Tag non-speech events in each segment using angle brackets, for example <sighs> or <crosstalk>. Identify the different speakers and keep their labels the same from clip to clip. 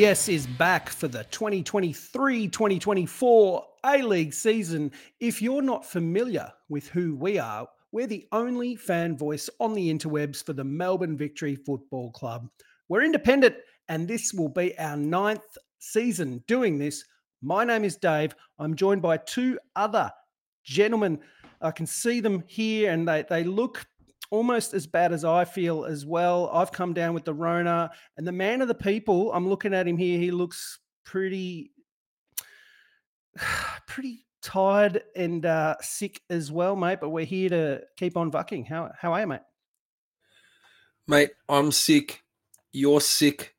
Speaker 1: FVS is back for the 2023 2024 A League season. If you're not familiar with who we are, we're the only fan voice on the interwebs for the Melbourne Victory Football Club. We're independent, and this will be our ninth season doing this. My name is Dave. I'm joined by two other gentlemen. I can see them here, and they, they look almost as bad as I feel as well. I've come down with the Rona, and the man of the people. I'm looking at him here. He looks pretty, <sighs> pretty tired and uh, sick as well, mate. But we're here to keep on bucking. How how are you, mate?
Speaker 2: Mate, I'm sick. You're sick.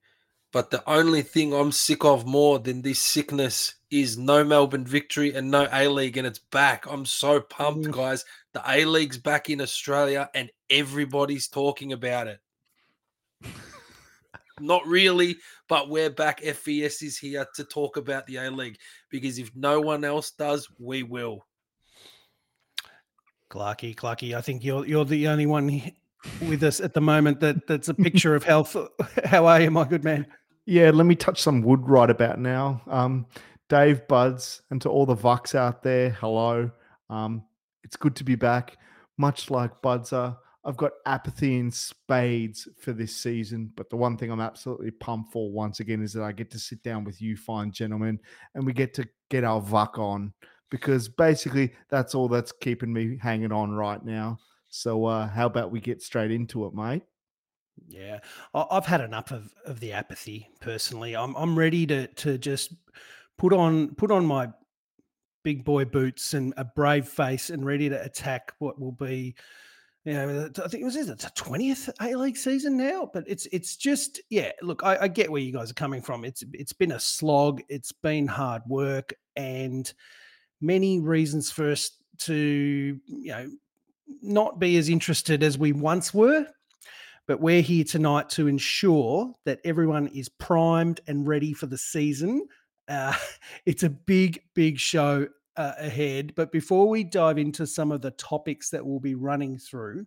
Speaker 2: But the only thing I'm sick of more than this sickness is no Melbourne victory and no A League, and it's back. I'm so pumped, mm. guys. The A League's back in Australia, and everybody's talking about it. Not really, but we're back. FVS is here to talk about the A League because if no one else does, we will.
Speaker 1: Clarky, Clarky, I think you're you're the only one with us at the moment that that's a picture of health. <laughs> How are you, my good man?
Speaker 3: Yeah, let me touch some wood right about now. Um, Dave Buds, and to all the Vucks out there, hello. Um, it's good to be back. Much like Budser, I've got apathy in spades for this season. But the one thing I'm absolutely pumped for once again is that I get to sit down with you fine gentlemen and we get to get our Vuck on because basically that's all that's keeping me hanging on right now. So, uh, how about we get straight into it, mate?
Speaker 1: Yeah, I've had enough of, of the apathy personally. I'm I'm ready to to just put on put on my big boy boots and a brave face and ready to attack what will be you know, I think it was it's a twentieth A League season now, but it's it's just yeah. Look, I, I, get where you guys are coming from. It's it's been a slog. It's been hard work and many reasons for us to you know not be as interested as we once were but we're here tonight to ensure that everyone is primed and ready for the season. Uh, <laughs> it's a big, big show uh, ahead. But before we dive into some of the topics that we'll be running through,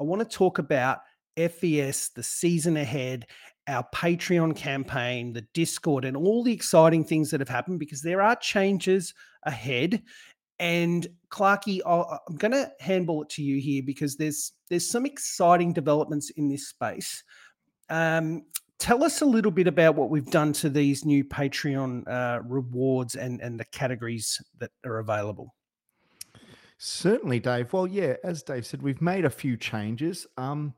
Speaker 1: I want to talk about FES, the season ahead, our Patreon campaign, the Discord, and all the exciting things that have happened because there are changes ahead. And Clarky, i am going to handball it to you here because there's there's some exciting developments in this space. Um, tell us a little bit about what we've done to these new Patreon uh, rewards and and the categories that are available.
Speaker 3: Certainly, Dave. Well, yeah, as Dave said, we've made a few changes. Um,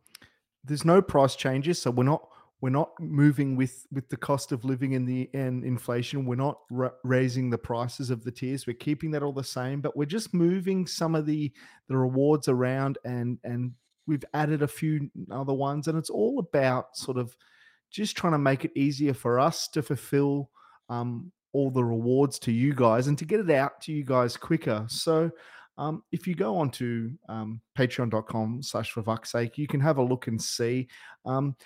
Speaker 3: there's no price changes, so we're not we're not moving with with the cost of living and the and inflation. We're not ra- raising the prices of the tiers. We're keeping that all the same, but we're just moving some of the the rewards around and and we've added a few other ones, and it's all about sort of just trying to make it easier for us to fulfill um, all the rewards to you guys and to get it out to you guys quicker. So. Um, if you go on to um, patreon.com slash for fuck's sake, you can have a look and see. Um,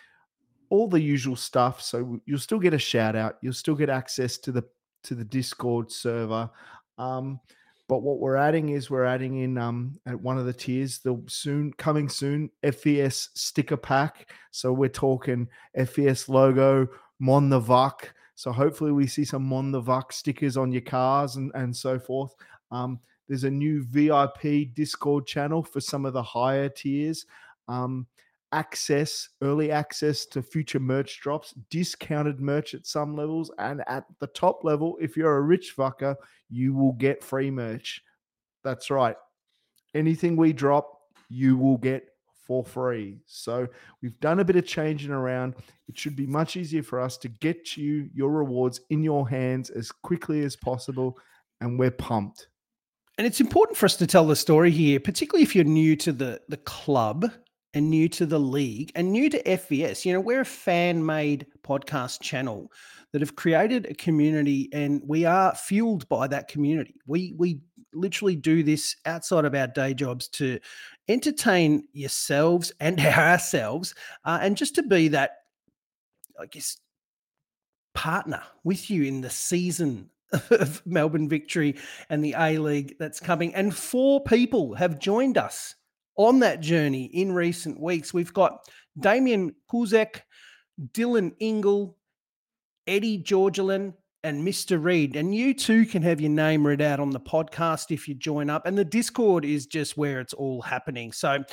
Speaker 3: all the usual stuff. So you'll still get a shout out. You'll still get access to the to the Discord server. Um, but what we're adding is we're adding in um, at one of the tiers the soon coming soon FVS sticker pack. So we're talking FVS logo, Mon the Vuck. So hopefully we see some Mon the Vuck stickers on your cars and, and so forth. Um, there's a new VIP Discord channel for some of the higher tiers. Um, access, early access to future merch drops, discounted merch at some levels, and at the top level, if you're a rich fucker, you will get free merch. That's right. Anything we drop, you will get for free. So we've done a bit of changing around. It should be much easier for us to get you your rewards in your hands as quickly as possible. And we're pumped.
Speaker 1: And it's important for us to tell the story here, particularly if you're new to the, the club and new to the league and new to FVS. You know, we're a fan made podcast channel that have created a community and we are fueled by that community. We, we, literally do this outside of our day jobs to entertain yourselves and <laughs> ourselves uh, and just to be that i guess partner with you in the season <laughs> of melbourne victory and the a league that's coming and four people have joined us on that journey in recent weeks. We've got Damien Kuzek, Dylan Ingle, Eddie Georgelin, and Mr. Reed. And you too can have your name read out on the podcast if you join up. And the Discord is just where it's all happening. So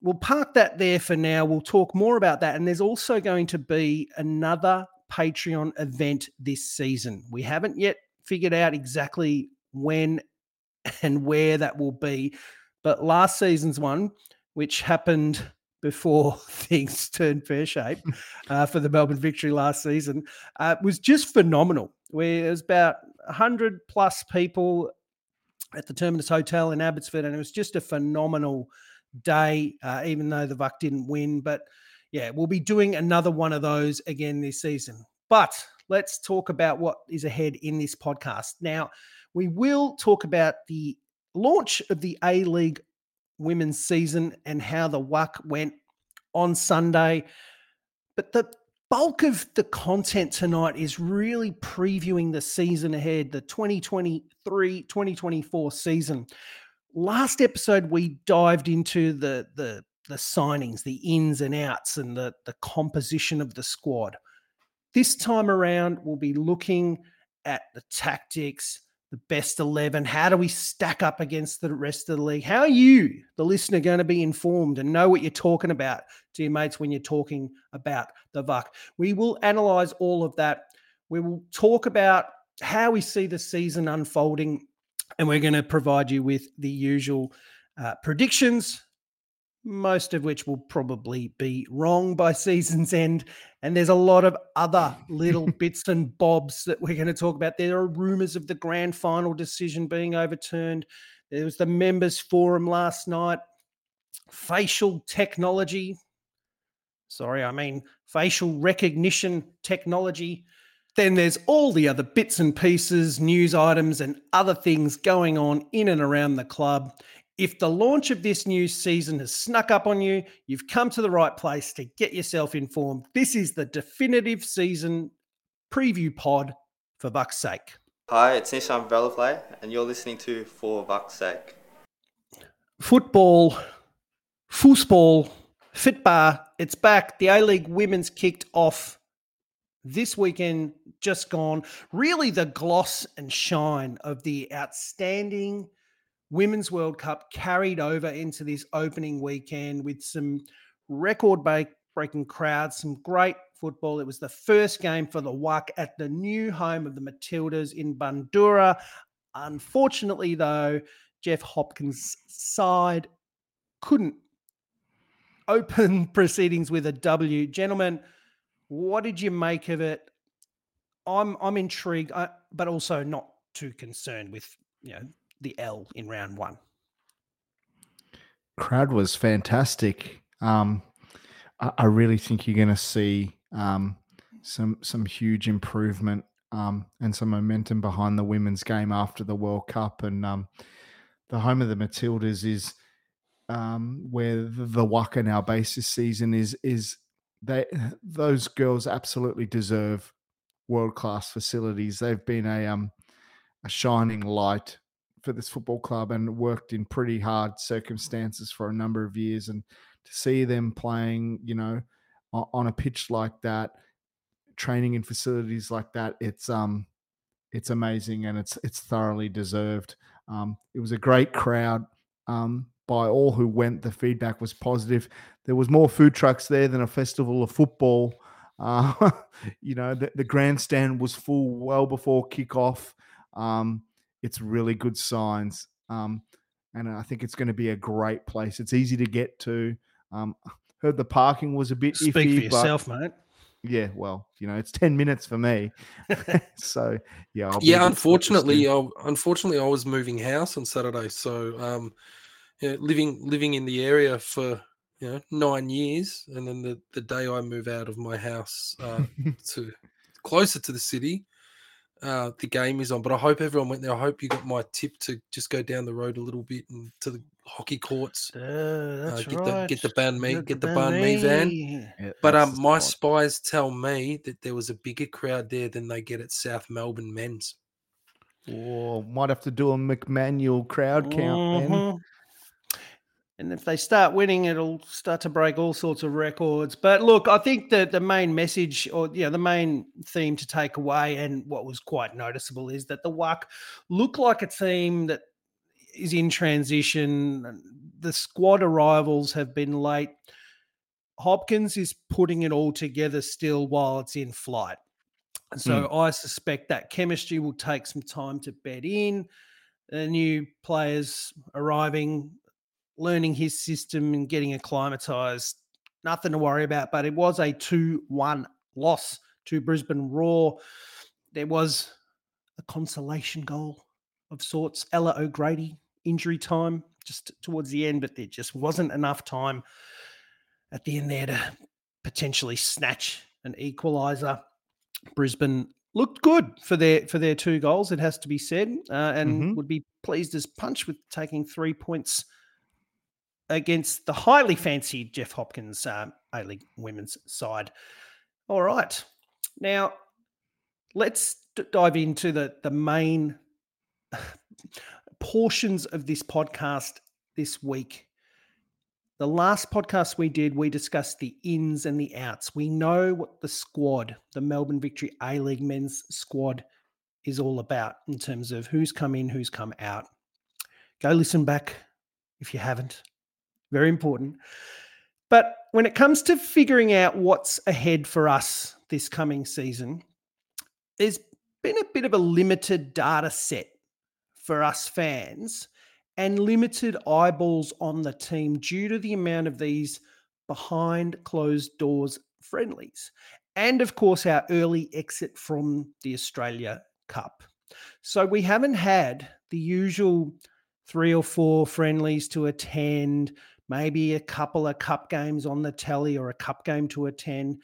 Speaker 1: we'll park that there for now. We'll talk more about that. And there's also going to be another Patreon event this season. We haven't yet figured out exactly when and where that will be. But last season's one, which happened before <laughs> things turned fair shape <laughs> uh, for the Melbourne victory last season, uh, was just phenomenal. Where it was about 100 plus people at the Terminus Hotel in Abbotsford, and it was just a phenomenal day, uh, even though the VUC didn't win. But yeah, we'll be doing another one of those again this season. But let's talk about what is ahead in this podcast. Now, we will talk about the launch of the A League women's season and how the WUC went on Sunday. But the bulk of the content tonight is really previewing the season ahead, the 2023 2024 season. Last episode, we dived into the, the, the signings, the ins and outs, and the, the composition of the squad. This time around, we'll be looking at the tactics, the best 11. How do we stack up against the rest of the league? How are you, the listener, going to be informed and know what you're talking about to your mates when you're talking about the VUC? We will analyze all of that. We will talk about how we see the season unfolding, and we're going to provide you with the usual uh, predictions, most of which will probably be wrong by season's end. And there's a lot of other little <laughs> bits and bobs that we're going to talk about. There are rumors of the grand final decision being overturned. There was the members forum last night. Facial technology. Sorry, I mean facial recognition technology. Then there's all the other bits and pieces, news items, and other things going on in and around the club. If the launch of this new season has snuck up on you, you've come to the right place to get yourself informed. This is the definitive season preview pod for Buck's sake.
Speaker 4: Hi, it's Nishan Velupillay, and you're listening to For Vuck's Sake.
Speaker 1: Football, foosball, fitbar, it's back. The A League women's kicked off this weekend, just gone. Really, the gloss and shine of the outstanding Women's World Cup carried over into this opening weekend with some record breaking crowds, some great football. It was the first game for the WUC at the new home of the Matildas in Bundoora. Unfortunately, though, Jeff Hopkins' side couldn't open <laughs> proceedings with a W. Gentlemen, what did you make of it? I'm I'm intrigued, uh, but also not too concerned with you know the L in round one.
Speaker 3: Crowd was fantastic. Um, I, I, really think you're going to see um, some some huge improvement um, and some momentum behind the women's game after the World Cup. And um, the home of the Matildas is um, where the, the WUC now basis season is is they those girls absolutely deserve world class facilities. They've been a um a shining light for this football club and worked in pretty hard circumstances for a number of years. And to see them playing, you know, on a pitch like that, training in facilities like that, it's um, it's amazing and it's it's thoroughly deserved. Um, it was a great crowd. Um, by all who went, the feedback was positive. There was more food trucks there than a festival of football. <laughs> Uh, you know, the, the, grandstand was full well before kickoff. Um, it's really good signs. Um, and I think it's going to be a great place. It's easy to get to. Um, <sighs> heard the parking was a bit
Speaker 1: Speak
Speaker 3: iffy,
Speaker 1: for yourself, mate.
Speaker 3: Yeah, well, you know, it's ten minutes for me. <laughs> <laughs> so yeah,
Speaker 2: I'll yeah. Unfortunately, I, unfortunately, I was moving house on Saturday, so um, yeah, living living in the area for you know nine years, and then the the day I move out of my house uh, <laughs> to closer to the city, uh, the game is on. But I hope everyone went there. I hope you got my tip to just go down the road a little bit and to the hockey courts.
Speaker 1: Uh, uh,
Speaker 2: get
Speaker 1: right.
Speaker 2: the get the band me, get, get the, the banh mi van. Yeah, but um, my spies tell me that there was a bigger crowd there than they get at South Melbourne men's.
Speaker 3: Oh, might have to do a McManuel crowd count
Speaker 1: mm-hmm. And if they start winning, it'll start to break all sorts of records. But look, I think that the main message or you know, the main theme to take away and what was quite noticeable is that the WAC look like a team that is in transition. The squad arrivals have been late. Hopkins is putting it all together still while it's in flight. So hmm. I suspect that chemistry will take some time to bed in. The new players arriving, learning his system and getting acclimatized. Nothing to worry about, but it was a 2 1 loss to Brisbane Roar. There was a consolation goal of sorts. Ella O'Grady, injury time just towards the end, but there just wasn't enough time at the end there to potentially snatch an equaliser. Brisbane looked good for their for their two goals. It has to be said, uh, and
Speaker 3: Mhm.
Speaker 1: would be pleased as punch with taking three points against the highly fancied Jeff Hopkins um, A League women's side. All right, now let's d- dive into the the main <sighs> portions of this podcast this week. The last podcast we did, we discussed the ins and the outs. We know what the squad, the Melbourne Victory A League men's squad, is all about in terms of who's come in, who's come out. Go listen back if you haven't. Very important. But when it comes to figuring out what's ahead for us this coming season, there's been a bit of a limited data set for us fans and limited eyeballs on the team due to the amount of these behind closed doors friendlies. And of course, our early exit from the Australia Cup. So we haven't had the usual three or four friendlies to attend, maybe a couple of cup games on the telly or a cup game to attend,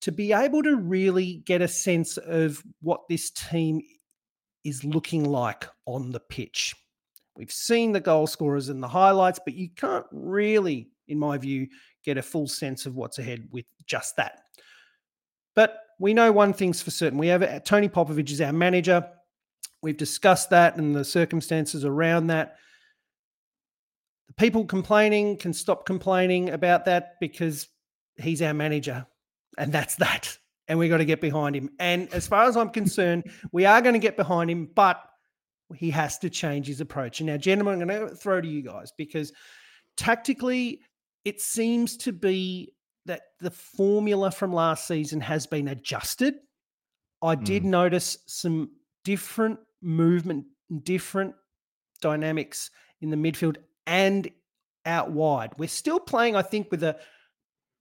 Speaker 1: to be able to really get a sense of what this team is looking like on the pitch. We've seen the goal scorers and the highlights, but you can't really, in my view, get a full sense of what's ahead with just that. But we know one thing's for certain. We have Tony Popovic is our manager. We've discussed that and the circumstances around that. The people complaining can stop complaining about that because he's our manager. And that's <laughs> that. And we got to get behind him. And as far as I'm concerned, we are going to get behind him, but he has to change his approach. And now, gentlemen, I'm going to throw to you guys because tactically, it seems to be that the formula from last season has been adjusted. I did mm. notice some different movement, different dynamics in the midfield and out wide. We're still playing, I think, with a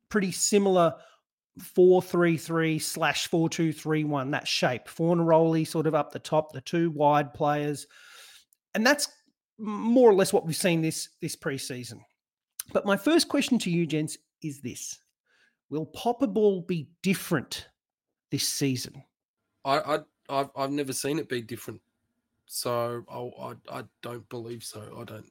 Speaker 1: pretty similar 4-3-3 slash 4-2-3-1, that shape. Fornaroli sort of up the top, the two wide players. And that's more or less what we've seen this this preseason. But my first question to you, gents, is this. Will Popper Ball be different this season?
Speaker 2: I, I I've I've never seen it be different, so I I, I don't believe so. I don't.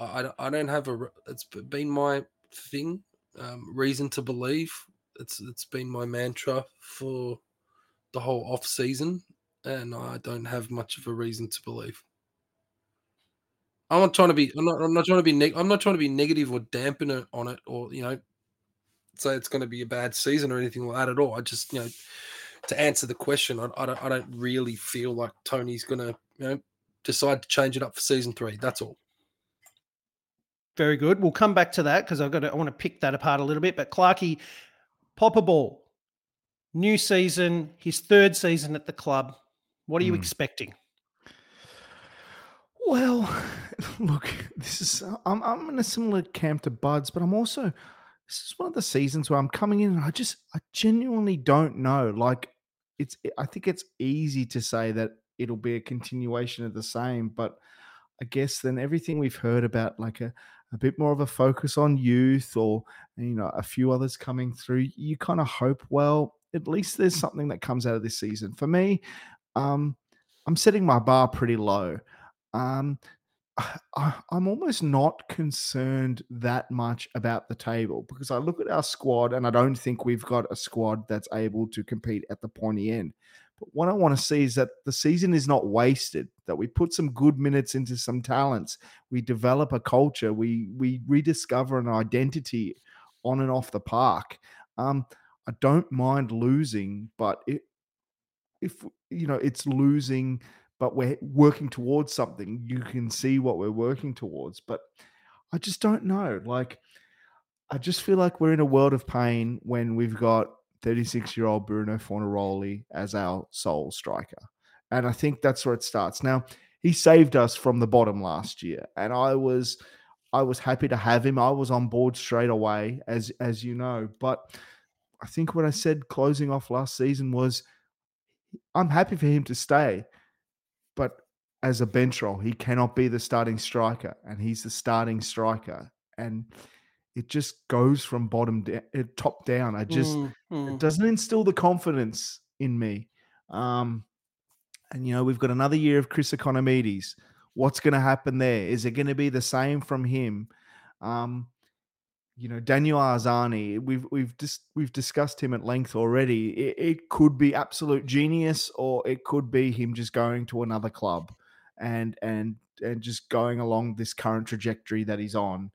Speaker 2: I, I don't- have a. It's been my thing, um, reason to believe. It's it's been my mantra for the whole off season, and I don't have much of a reason to believe. I'm not trying to be. I'm not. I'm not trying to be. Neg- I'm not trying to be negative or dampen it on it, or you know, say it's going to be a bad season or anything like that at all. I just you know to answer the question, I, I don't I don't really feel like Tony's gonna you know decide to change it up for season three. That's all.
Speaker 1: Very good. We'll come back to that because I've got to, I want to pick that apart a little bit. But Clarkey, Popper Ball, new season, his third season at the club. What are you
Speaker 3: Hmm.
Speaker 1: expecting?
Speaker 3: Well, <laughs> look, this is I'm I'm in a similar camp to Buds, but I'm also this is one of the seasons where I'm coming in and I just I genuinely don't know. Like it's I think it's easy to say that it'll be a continuation of the same, but I guess then everything we've heard about like a, a bit more of a focus on youth or you know a few others coming through, you kind of hope, well, at least there's something that comes out of this season. For me, um, I'm setting my bar pretty low. Um, <sighs> I, I'm almost not concerned that much about the table because I look at our squad and I don't think we've got a squad that's able to compete at the pointy end. But what I want to see is that the season is not wasted. That we put some good minutes into some talents. We develop a culture. We we rediscover an identity on and off the park. Um, I don't mind losing, but it, if you know it's losing, but we're working towards something, you can see what we're working towards. But I just don't know. Like, I just feel like we're in a world of pain when we've got 36 year old Bruno Fornaroli as our sole striker. And I think that's where it starts. Now, he saved us from the bottom last year. And I was I was happy to have him. I was on board straight away, as as you know. But I think what I said closing off last season was I'm happy for him to stay. But as a bench role, he cannot be the starting striker, and he's the starting striker. And it just goes from bottom down, eh, top down. I just
Speaker 1: Mm, mm.
Speaker 3: it doesn't instill the confidence in me. Um, and you know, we've got another year of Chris Ikonomidis. What's going to happen there? Is it going to be the same from him? Um, you know, Daniel Arzani. We've we've just we've discussed him at length already. It, it could be absolute genius, or it could be him just going to another club, and and and just going along this current trajectory that he's on.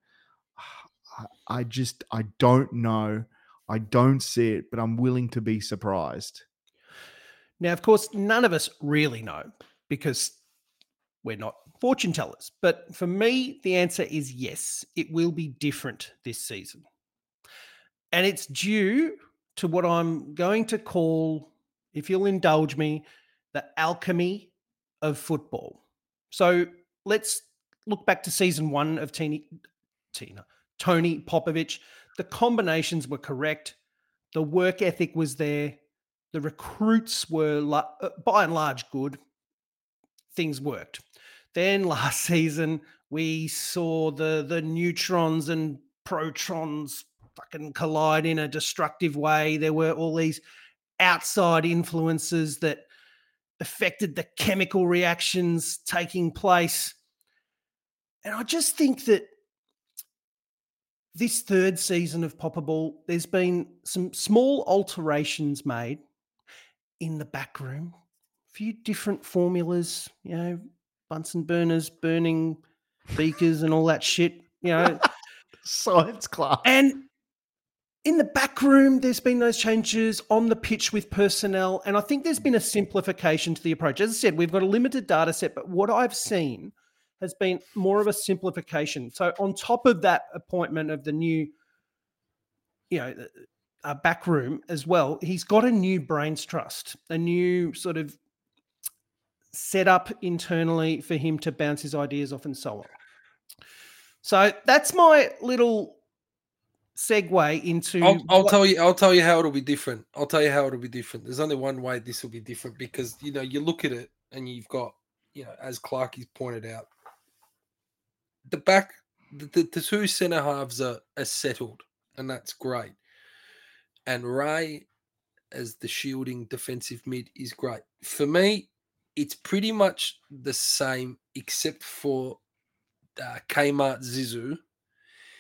Speaker 3: I, just I don't know. I don't see it, but I'm willing to be surprised.
Speaker 1: Now, of course, none of us really know because we're not fortune tellers. But for me, the answer is yes, it will be different this season. And it's due to what I'm going to call, if you'll indulge me, the alchemy of football. So let's look back to season one of Tina, Tina Tony Popovic. The combinations were correct. The work ethic was there. The recruits were uh, by and large good. Things worked. Then <laughs> last season we saw the the neutrons and protons fucking collide in a destructive way. There were all these outside influences that affected the chemical reactions taking place. And I just think that this third season of Popper Ball, there's been some small alterations made in the back room. A few different formulas, you know, Bunsen burners, burning beakers, and all that shit, you know. <laughs>
Speaker 3: Science class.
Speaker 1: And in the back room, there's been those changes on the pitch with personnel. And I think there's been a simplification to the approach. As I said, we've got a limited data set, but what I've seen has been more of a simplification. So, on top of that appointment of the new, you know, uh, back room as well, he's got a new brains trust, a new sort of setup internally for him to bounce his ideas off and so on. So, that's my little segue into.
Speaker 2: I'll, I'll
Speaker 1: what-
Speaker 2: tell you. I'll tell you how it'll be different. I'll tell you how it'll be different. There's only one way this will be different because you know you look at it and you've got you know as Clarkie's pointed out, the back the, the, two centre halves are, are settled and that's great. And Ray as the shielding defensive mid is great. For me, it's pretty much the same except for uh, Kmart Zizu.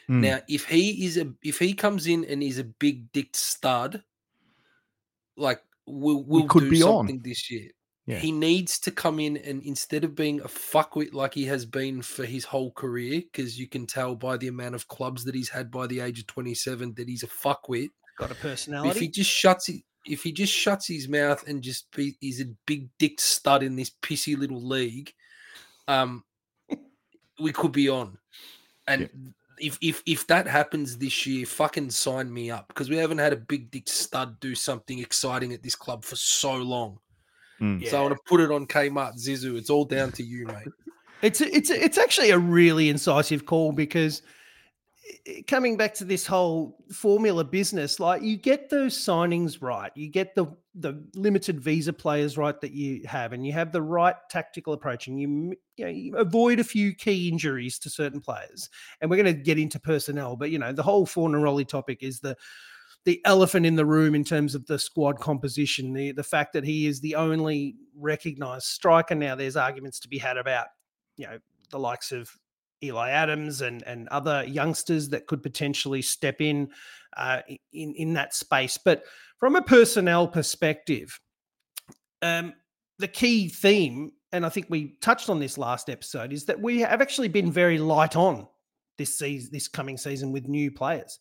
Speaker 3: Mm.
Speaker 2: Now, if he is a if he comes in and is a big dick stud, like we'll we'll
Speaker 3: could
Speaker 2: do
Speaker 3: be on.
Speaker 2: this year.
Speaker 3: Yeah.
Speaker 2: He needs to come in and instead of being a fuckwit like he has been for his whole career, because you can tell by the amount of clubs that he's had by the age of 27 that he's a fuckwit.
Speaker 1: got a personality.
Speaker 2: If he just shuts it, if he just shuts his mouth and just be, he's a big dick stud in this pissy little league, um, we could be on. And if if if that happens this year, fucking sign me up because we haven't had a big dick stud do something exciting at this club for so long.
Speaker 3: Mm.
Speaker 2: So I want to put it on Kmart Zizu. It's all down to you, mate.
Speaker 1: It's a- it's a- it's actually a really incisive call because coming back to this whole formula business, like you get those signings right, you get the the limited visa players right that you have, and you have the right tactical approach, and you you, know, you avoid a few key injuries to certain players. And we're going to get into personnel, but you know the whole Fornaroli topic is the the elephant in the room in terms of the squad composition, the the fact that he is the only recognized striker now. There's arguments to be had about you know the likes of Eli Adams and and other youngsters that could potentially step in uh, in in that space. But from a personnel perspective, um, the key theme, and I think we touched on this last episode, is that we have actually been very light on this season, this coming season with new players,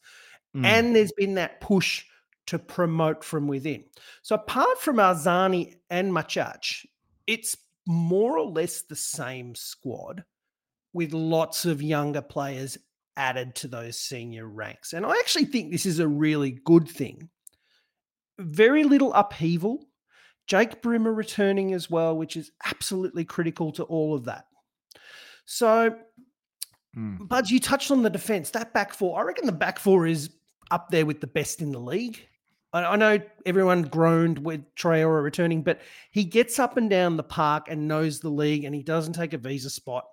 Speaker 3: Mm.
Speaker 1: and there's been that push to promote from within. So apart from Arzani and Machach, it's more or less the same squad with lots of younger players added to those senior ranks. And I actually think this is a really good thing. Very little upheaval. Jake Brimmer returning as well, which is absolutely critical to all of that. So,
Speaker 3: Mm.
Speaker 1: Buds, you touched on the defense. That back four, I reckon the back four is up there with the best in the league. I, I know everyone groaned with Traore returning, but he gets up and down the park and knows the league and he doesn't take a visa spot.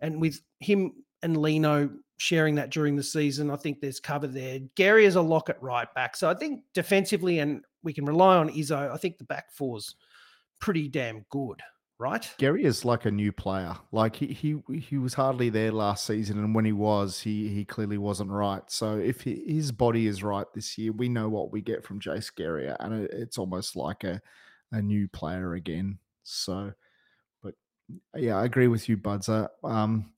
Speaker 1: And with him and Lino sharing that during the season, I think there's cover there. Geria is a lock at right back. So I think defensively, and we can rely on Izzo, I think the back four's pretty damn good, right?
Speaker 3: Geria is like a new player. Like he he he was hardly there last season, and when he was, he he clearly wasn't right. So if he, his body is right this year, we know what we get from Jace Geria, and it, it's almost like a a new player again. So, but yeah, I agree with you, Buds. Uh, um,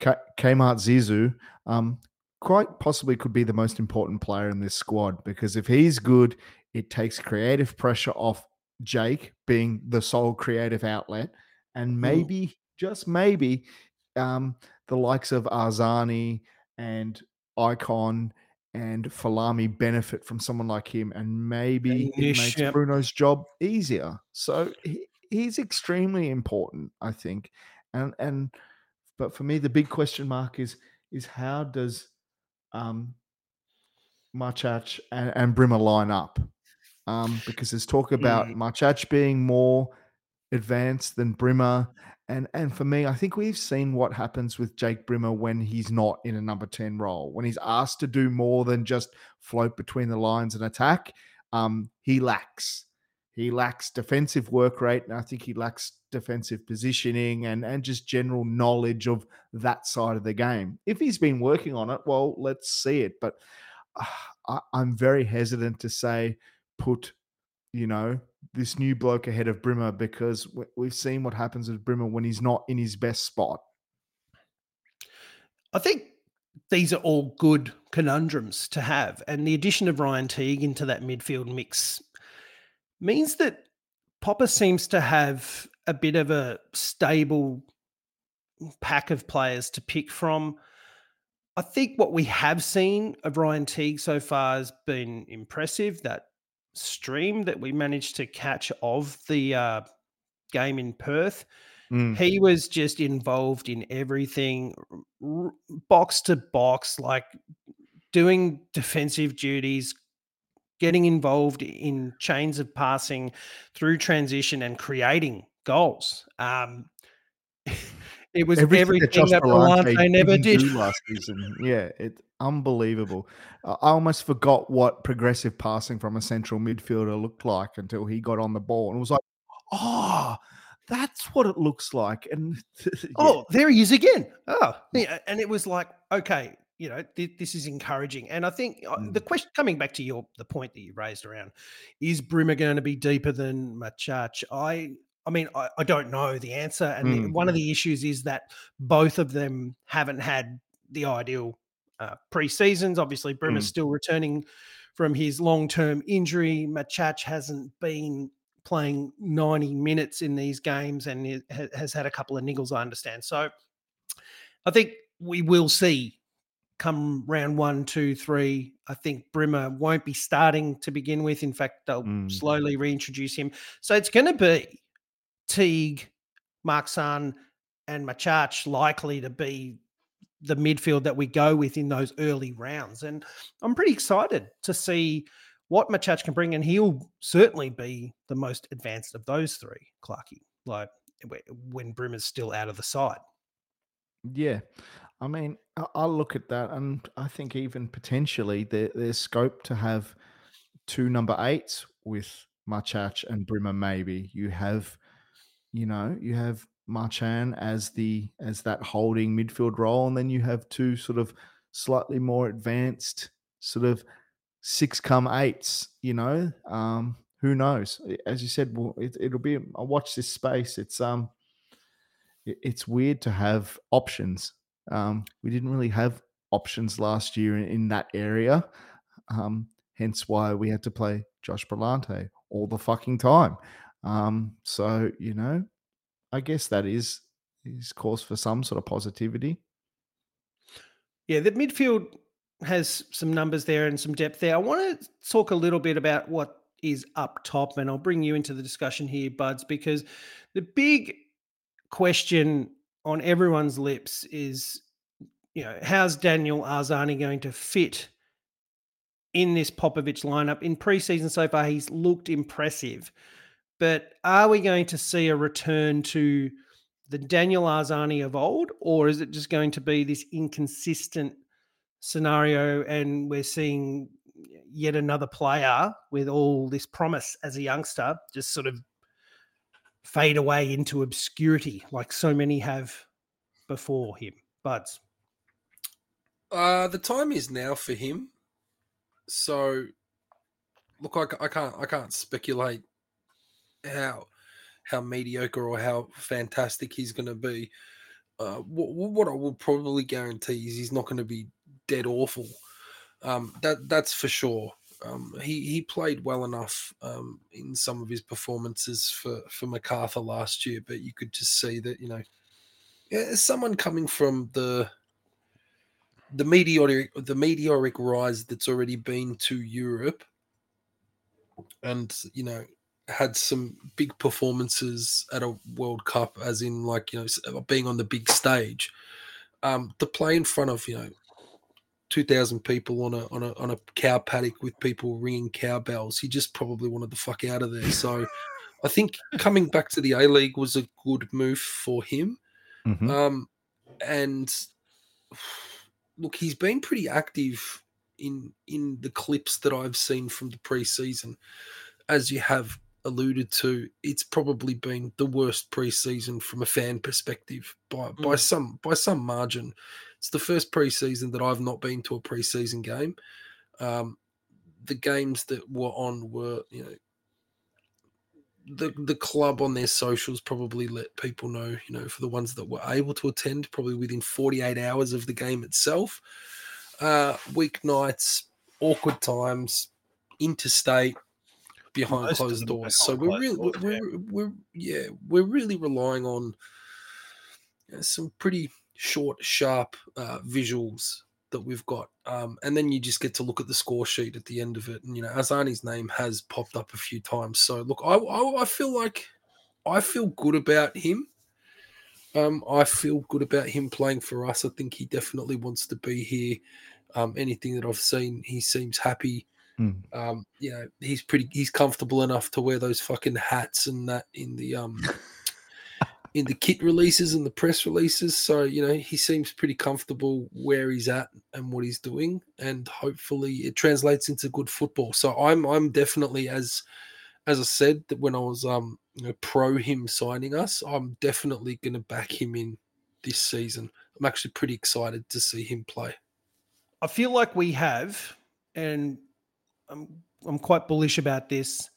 Speaker 3: K- Kmart Zizu, um, quite possibly could be the most important player in this squad because if he's good, it takes creative pressure off Jake being the sole creative outlet, and maybe just maybe um, the likes of Arzani and Icon and Folami benefit from someone like him, and maybe
Speaker 1: And
Speaker 3: it makes
Speaker 1: yep.
Speaker 3: Bruno's job easier. So he, he's extremely important, I think, and and but for me, the big question mark is is how does um, Machach and, and Brimmer line up? Um, because there's talk about
Speaker 1: Mm.
Speaker 3: Machach being more advanced than Brimmer. And and for me, I think we've seen what happens with Jake Brimmer when he's not in a number 10 role. When he's asked to do more than just float between the lines and attack, um, he lacks. He lacks defensive work rate, and I think he lacks defensive positioning and, and just general knowledge of that side of the game. If he's been working on it, well, let's see it. But uh, I, I'm very hesitant to say put, you know, this new bloke ahead of Brimmer because we- we've seen what happens with Brimmer when he's not in his best spot.
Speaker 1: I think these are all good conundrums to have. And the addition of Ryan Teague into that midfield mix means that Popper seems to have a bit of a stable pack of players to pick from. I think what we have seen of Ryan Teague so far has been impressive. That stream that we managed to catch of the uh, game in Perth.
Speaker 3: Mm.
Speaker 1: He was just involved in everything, r- box to box, like doing defensive duties, getting involved in chains of passing through transition and creating goals. Um, <laughs> it was everything,
Speaker 3: Josh
Speaker 1: that
Speaker 3: Volante
Speaker 1: Volante never did.
Speaker 3: last season. Yeah, it's unbelievable. I almost forgot what progressive passing from a central midfielder looked like until he got on the ball and was like, "Oh, that's what it looks like." And <laughs> yeah,
Speaker 1: Oh, there he is again. Oh, yeah. And it was like, okay, you know, th- this is encouraging. And I think uh, the
Speaker 3: Mm.
Speaker 1: question coming back to your the point that you raised around is Brimmer going to be deeper than Machach? I I mean, I, I don't know the answer. And the-
Speaker 3: Mm.
Speaker 1: one of the issues is that both of them haven't had the ideal uh, pre-seasons. Obviously, Brimmer's
Speaker 3: Mm.
Speaker 1: still returning from his long-term injury. Machach hasn't been playing 90 minutes in these games and has had a couple of niggles, I understand. So I think we will see come round one, two, three. I think Brimmer won't be starting to begin with. In fact, they'll
Speaker 3: Mm.
Speaker 1: slowly reintroduce him. So it's going to be Teague, Marchan, and Machach likely to be the midfield that we go with in those early rounds. And I'm pretty excited to see what Machach can bring. And he'll certainly be the most advanced of those three, Clarkey, like wh- when Brimmer's still out of the side.
Speaker 3: yeah. I mean, I look at that, and I think even potentially there, there's scope to have two number eights with Machach and Brimmer. Maybe you have, you know, you have Marchan as the as that holding midfield role, and then you have two sort of slightly more advanced sort of six come eights. You know, um, who knows? As you said, well, it, it'll be. I watch this space. It's um, it, it's weird to have options. Um, we didn't really have options last year in, in that area. Um, hence why we had to play Josh Brillante all the fucking time. Um, so you know, I guess that is is cause for some sort of positivity.
Speaker 1: Yeah, the midfield has some numbers there and some depth there. I want to talk a little bit about what is up top, and I'll bring you into the discussion here, Buds, because the big question on everyone's lips is, you know, how's Daniel Arzani going to fit in this Popovic lineup? In preseason so far, he's looked impressive, but are we going to see a return to the Daniel Arzani of old, or is it just going to be this inconsistent scenario and we're seeing yet another player with all this promise as a youngster just sort of fade away into obscurity like so many have before him? Buds.
Speaker 2: Uh, the time is now for him. So, look, I, I can't I can't speculate how how mediocre or how fantastic he's going to be. Uh, what, what I will probably guarantee is he's not going to be dead awful. Um, that that's for sure. Um, he he played well enough um, in some of his performances for for Macarthur last year, but you could just see that you know, as someone coming from the the meteoric the meteoric rise that's already been to Europe, and you know had some big performances at a World Cup, as in like you know being on the big stage. Um, to play in front of you know two thousand people on a on a on a cow paddock with people ringing cowbells, he just probably wanted the fuck out of there. So, <laughs> I think coming back to the A League was a good move for him.
Speaker 3: Mhm.
Speaker 2: Um, and look, he's been pretty active in in the clips that I've seen from the preseason. As you have alluded to, it's probably been the worst preseason from a fan perspective by by
Speaker 1: Mm.
Speaker 2: some by some margin. It's the first preseason that I've not been to a preseason game. Um, the games that were on were, you know, the the club on their socials probably let people know, you know, for the ones that were able to attend, probably within 48 hours of the game itself. Uh, weeknights, awkward times, interstate, behind
Speaker 1: Most
Speaker 2: closed doors. So we're really,
Speaker 1: doors,
Speaker 2: we're,
Speaker 1: yeah.
Speaker 2: we're, we're yeah, we're really relying on uh, some pretty short, sharp uh, visuals that we've got, um, and then you just get to look at the score sheet at the end of it. And you know, Arzani's name has popped up a few times. So look, I, I, I feel like I feel good about him. Um, I feel good about him playing for us. I think he definitely wants to be here. Um, anything that I've seen, he seems happy.
Speaker 3: Mm.
Speaker 2: Um, you know, he's pretty, he's comfortable enough to wear those fucking hats and that in the um, in the kit releases and the press releases. So you know, he seems pretty comfortable where he's at and what he's doing, and hopefully it translates into good football. So I'm, I'm definitely as as I said that when I was um you know, pro him signing us, I'm definitely going to back him in this season. I'm actually pretty excited to see him play.
Speaker 1: I feel like we have, and I'm I'm quite bullish about this.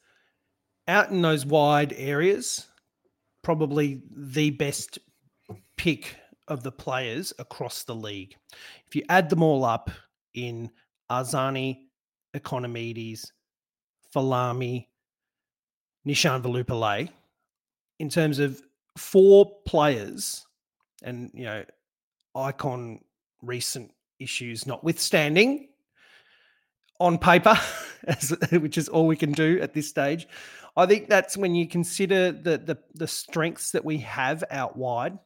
Speaker 1: Out in those wide areas, probably the best pick of the players across the league. If you add them all up in Arzani, Ikonomidis, Folami, Nishan Velupillay, in terms of four players, and you know, icon recent issues notwithstanding, on paper, <laughs> as, which is all we can do at this stage. I think that's when you consider the the, the strengths that we have out wide.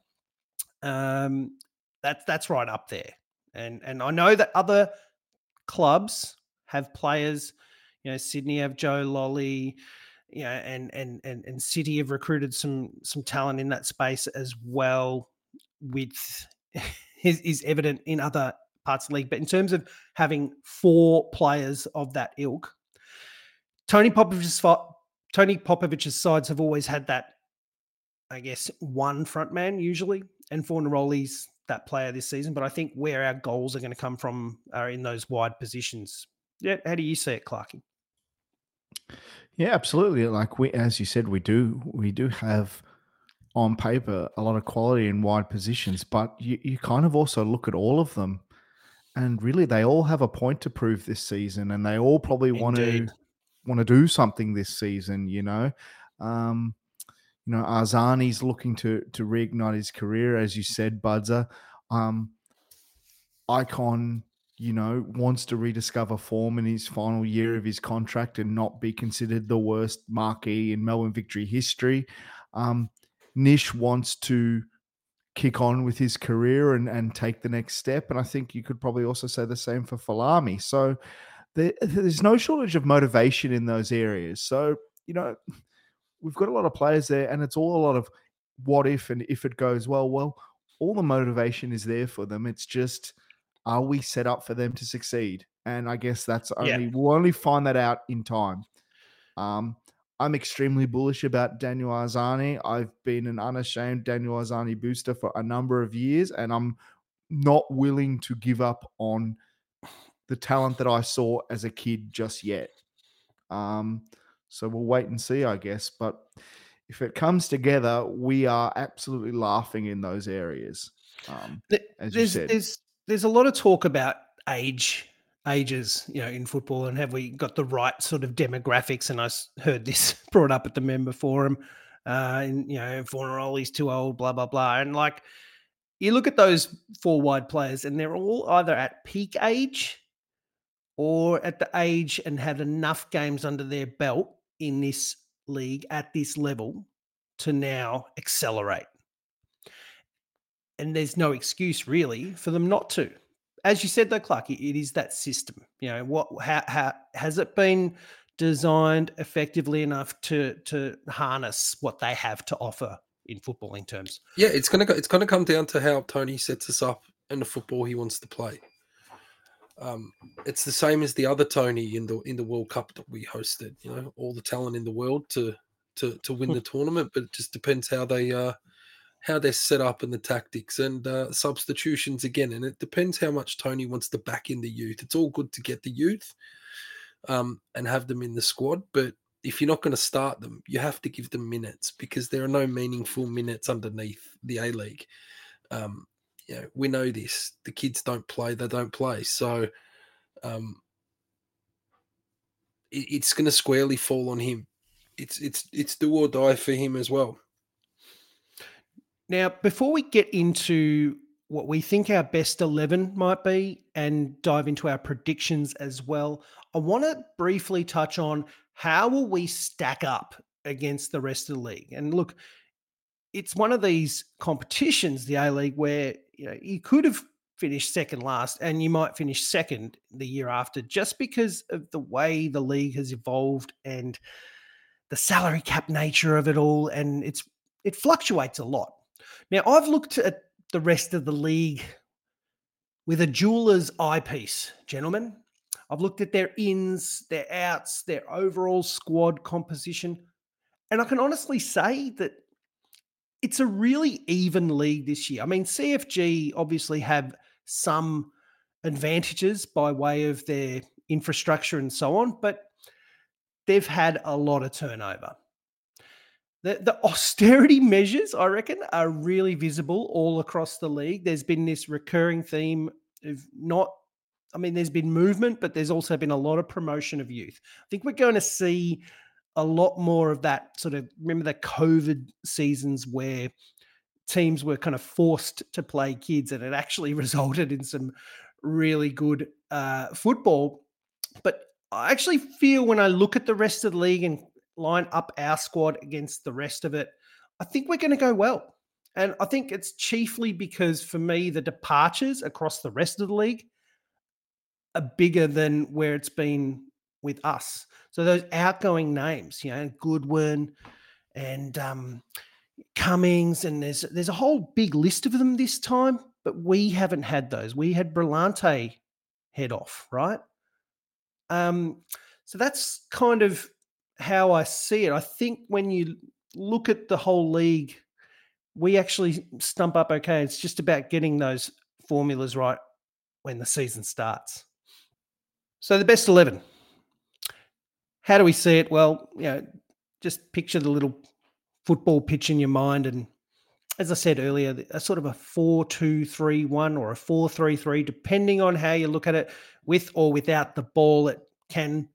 Speaker 1: Um, that's that's right up there, and and I know that other clubs have players. You know, Sydney have Joe Lolley. You know, and and and and City have recruited some some talent in that space as well. With <laughs> is, is evident in other parts of the league, but in terms of having four players of that ilk, Tony Popovic's Tony Popovic's sides have always had that, I guess, one front man usually, and Fornaroli's that player this season. But I think where our goals are going to come from are in those wide positions. Yeah, how do you see it, Clarky?
Speaker 3: Yeah, absolutely. Like we, as you said, we do we do have on paper a lot of quality in wide positions, but you, you kind of also look at all of them, and really they all have a point to prove this season, and they all probably want to want to do something this season. You know, um, you know, Arzani's looking to to reignite his career, as you said, Budza. Um, Icon, you know, wants to rediscover form in his final year of his contract and not be considered the worst marquee in Melbourne victory history. Um, Nish wants to kick on with his career and, and take the next step. And I think you could probably also say the same for Folami. So there, there's no shortage of motivation in those areas. So, you know, we've got a lot of players there and it's all a lot of what if and if it goes well. Well, all the motivation is there for them. It's just, are we set up for them to succeed? And I guess that's
Speaker 1: Yeah.
Speaker 3: only, we'll only find that out in time. Um, I'm extremely bullish about Daniel Arzani. I've been an unashamed Daniel Arzani booster for a number of years, and I'm not willing to give up on the talent that I saw as a kid just yet. Um, so we'll wait and see, I guess. But if it comes together, we are absolutely laughing in those areas. Um,
Speaker 1: Th-
Speaker 3: as you
Speaker 1: there's
Speaker 3: said.
Speaker 1: there's there's a lot of talk about age ages you know in football and have we got the right sort of demographics? And I heard this <laughs> brought up at the member forum uh and you know Fornaroli's too old blah blah blah. And like you look at those four wide players and they're all either at peak age or at the age and had enough games under their belt in this league at this level to now accelerate. And there's no excuse really for them not to. As you said, though, Clark, it- is that system. You know, what how, how has it been designed effectively enough to to harness what they have to offer in footballing terms?
Speaker 2: Yeah, it's gonna go, it's gonna come down to how Tony sets us up and the football he wants to play. Um, it's the same as the other Tony in the in the World Cup that we hosted. You know, all the talent in the world to to to win the <laughs> tournament, but it just depends how they uh how they're set up and the tactics and uh, substitutions again. And it depends how much Tony wants to back in the youth. It's all good to get the youth um, and have them in the squad, but if you're not going to start them, you have to give them minutes because there are no meaningful minutes underneath the A League. Um, you know, we know this. The kids don't play; they don't play. So, um, it, it's going to squarely fall on him. It's it's it's do or die for him as well.
Speaker 1: Now, before we get into what we think our best 11 might be and dive into our predictions as well, I want to briefly touch on how will we stack up against the rest of the league. And look, it's one of these competitions, the A League, where you know you could have finished second last and you might finish second the year after just because of the way the league has evolved and the salary cap nature of it all and it's it fluctuates a lot now, I've looked at the rest of the league with a jeweler's eyepiece, gentlemen. I've looked at their ins, their outs, their overall squad composition. And I can honestly say that it's a really even league this year. I mean, CFG obviously have some advantages by way of their infrastructure and so on, but they've had a lot of turnover. The, the austerity <laughs> measures, I reckon, are really visible all across the league. There's been this recurring theme of not, I mean, there's been movement, but there's also been a lot of promotion of youth. I think we're going to see a lot more of that sort of, remember the COVID seasons where teams were kind of forced to play kids and it actually <laughs> resulted in some really good uh, football. But I actually feel when I look at the rest of the league and line up our squad against the rest of it, I think we're going to go well. And I think it's chiefly because for me, the departures across the rest of the league are bigger than where it's been with us. So those outgoing names, you know, Goodwin and um, Cummings, and there's there's a whole big list of them this time, but we haven't had those. We had Brillante head off, right? Um, so that's kind of how I see it. I think when you look at the whole league, we actually stump up okay. It's just about getting those formulas right when the season starts. So the best 11. how do we see it? Well, you know, just picture the little football pitch in your mind and as I said earlier, a sort of a 4 2 3 1 or a 4 3 3, depending on how you look at it, with or without the ball, it can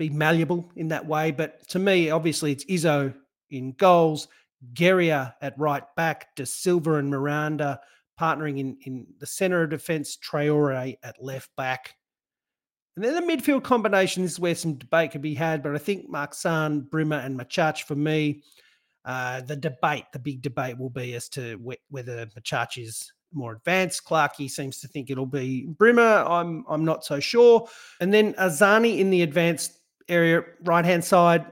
Speaker 1: be malleable in that way. But to me, obviously, it's Izzo in goals, Geria at right back, De Silva and Miranda partnering in, in the center of defense, Traore at left back. And then the midfield combination is where some debate could be had, but I think Mark San, Brimmer, and Machach for me uh, the debate, the big debate will be as to wh- whether Machach is more advanced. Clarkey seems to think it'll be Brimmer. I'm I'm not so sure. And then Arzani in the advanced area, right hand side.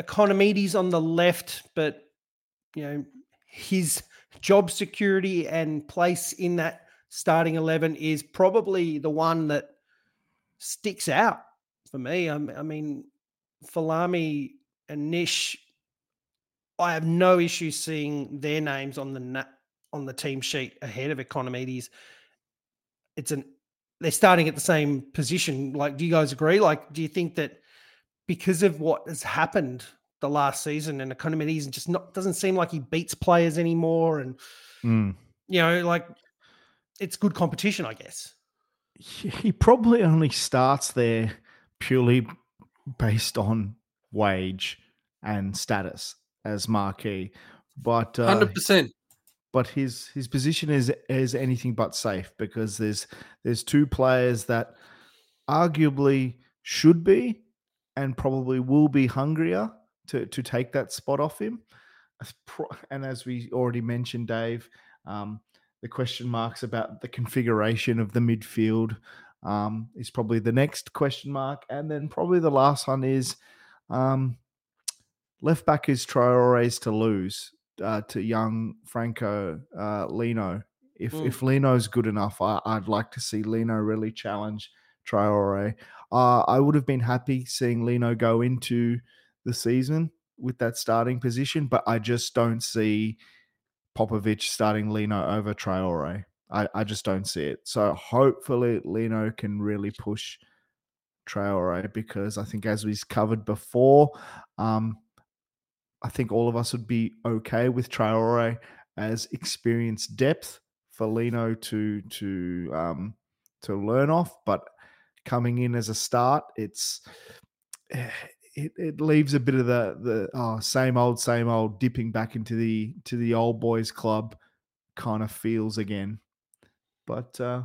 Speaker 1: Ikonomidis on the left, but you know his job security and place in that starting eleven is probably the one that sticks out for me. I, I mean, Folami and Nish I have no issue seeing their names on the na- on the team sheet ahead of Ikonomidis. It's an they're starting at the same position. Like, do you guys agree? Like, do you think that because of what has happened the last season and Ikonomidis just not doesn't seem like he beats players anymore, and
Speaker 3: Mm.
Speaker 1: you know, like it's good competition, I guess.
Speaker 3: He probably only starts there purely based on wage and status as marquee, but uh,
Speaker 2: Hundred percent.
Speaker 3: but his his position is is anything but safe because there's there's two players that arguably should be and probably will be hungrier to to take that spot off him. And as we already mentioned, Dave, um, the question marks about the configuration of the midfield um, is probably the next question mark, and then probably the last one is um, left back is Traore's to lose uh, to young Franco uh, Lino. If
Speaker 1: Mm.
Speaker 3: if Lino's good enough, I, I'd like to see Lino really challenge Traore. Uh, I would have been happy seeing Lino go into the season with that starting position, but I just don't see Popovic starting Lino over Traore. I, I just don't see it. So hopefully Lino can really push Traore because I think as we've covered before, um, I think all of us would be okay with Traore as experienced depth for Lino to to um, to learn off, but coming in as a start, it's it, it leaves a bit of the the oh, same old same old dipping back into the to the old boys club kind of feels again. But uh,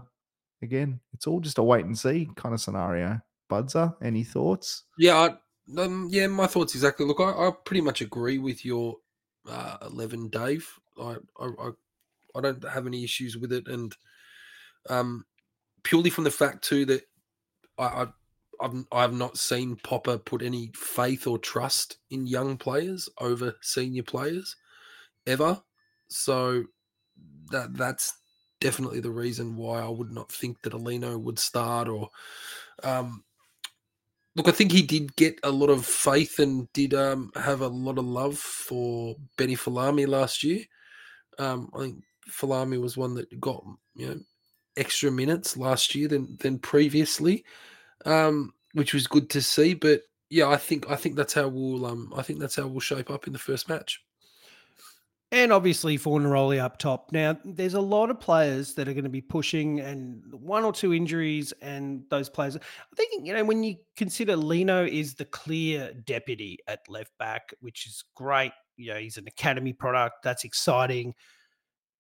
Speaker 3: again, it's all just a wait and see kind of scenario. Budzer, any thoughts?
Speaker 2: Yeah, I, um, yeah. My thoughts exactly. Look, I, I pretty much agree with your uh, eleven, Dave. I, I, I, I don't have any issues with it, and um, purely from the fact too that I, I, I've, not seen Popper put any faith or trust in young players over senior players ever. So that that's definitely the reason why I would not think that Alino would start or. Um, Look, I think he did get a lot of faith and did um, have a lot of love for Benny Folami last year. Um, I think Folami was one that got you know extra minutes last year than than previously, um, which was good to see. But yeah, I think I think that's how we'll um, I think that's how we'll shape up in the first match.
Speaker 1: And obviously Fornaroli up top. Now, there's a lot of players that are going to be pushing and one or two injuries and those players. I think, you know, when you consider Lino is the clear deputy at left back, which is great. You know, he's an academy product. That's exciting.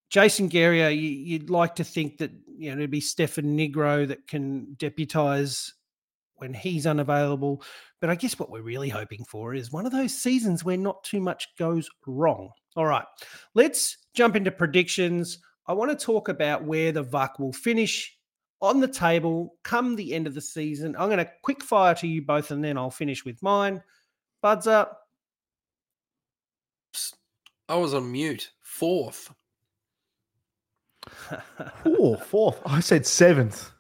Speaker 1: Jason Geria, you, you'd like to think that, you know, it'd be Stefan Negro that can deputize when he's unavailable. But I guess what we're really hoping for is one of those seasons where not too much goes wrong. All right, let's jump into predictions. I want to talk about where the VUC will finish on the table come the end of the season. I'm going to quick fire to you both and then I'll finish with mine. Buds up.
Speaker 2: I was on mute. Fourth.
Speaker 3: Oh, fourth. I said seventh.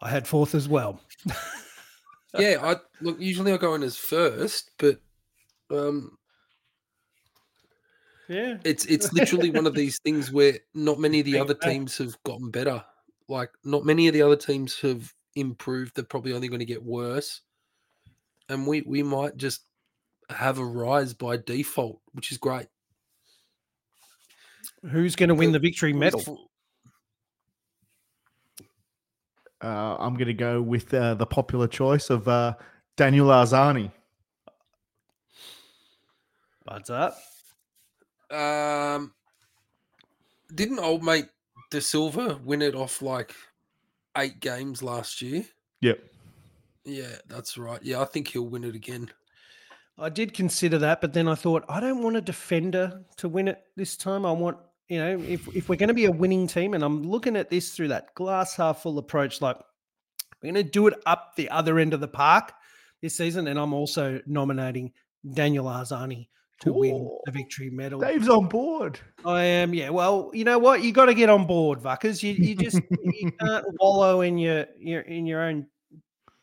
Speaker 1: I had fourth as well. <laughs>
Speaker 2: yeah, I look. Usually I go in as first, but um,
Speaker 1: Yeah.
Speaker 2: It's it's literally one of these things where not many of the other teams have gotten better. Like not many of the other teams have improved. They're probably only going to get worse. and we we might just have a rise by default, which is great.
Speaker 1: Who's going to win the victory medal?
Speaker 3: Uh, I'm going to go with uh, the popular choice of uh, Daniel Arzani.
Speaker 1: Buds up.
Speaker 2: Um, didn't old mate De Silva win it off like eight games last year?
Speaker 3: Yep.
Speaker 2: Yeah, that's right. Yeah, I think he'll win it again.
Speaker 1: I did consider that, but then I thought I don't want a defender to win it this time. I want, you know, if if we're going to be a winning team, and I'm looking at this through that glass half full approach, like we're going to do it up the other end of the park this season, and I'm also nominating Daniel Arzani to win the victory medal.
Speaker 3: Dave's on board.
Speaker 1: I am, yeah. Well, you know what? You got to get on board, Vuckers. You you just you <laughs> can't wallow in your your in your own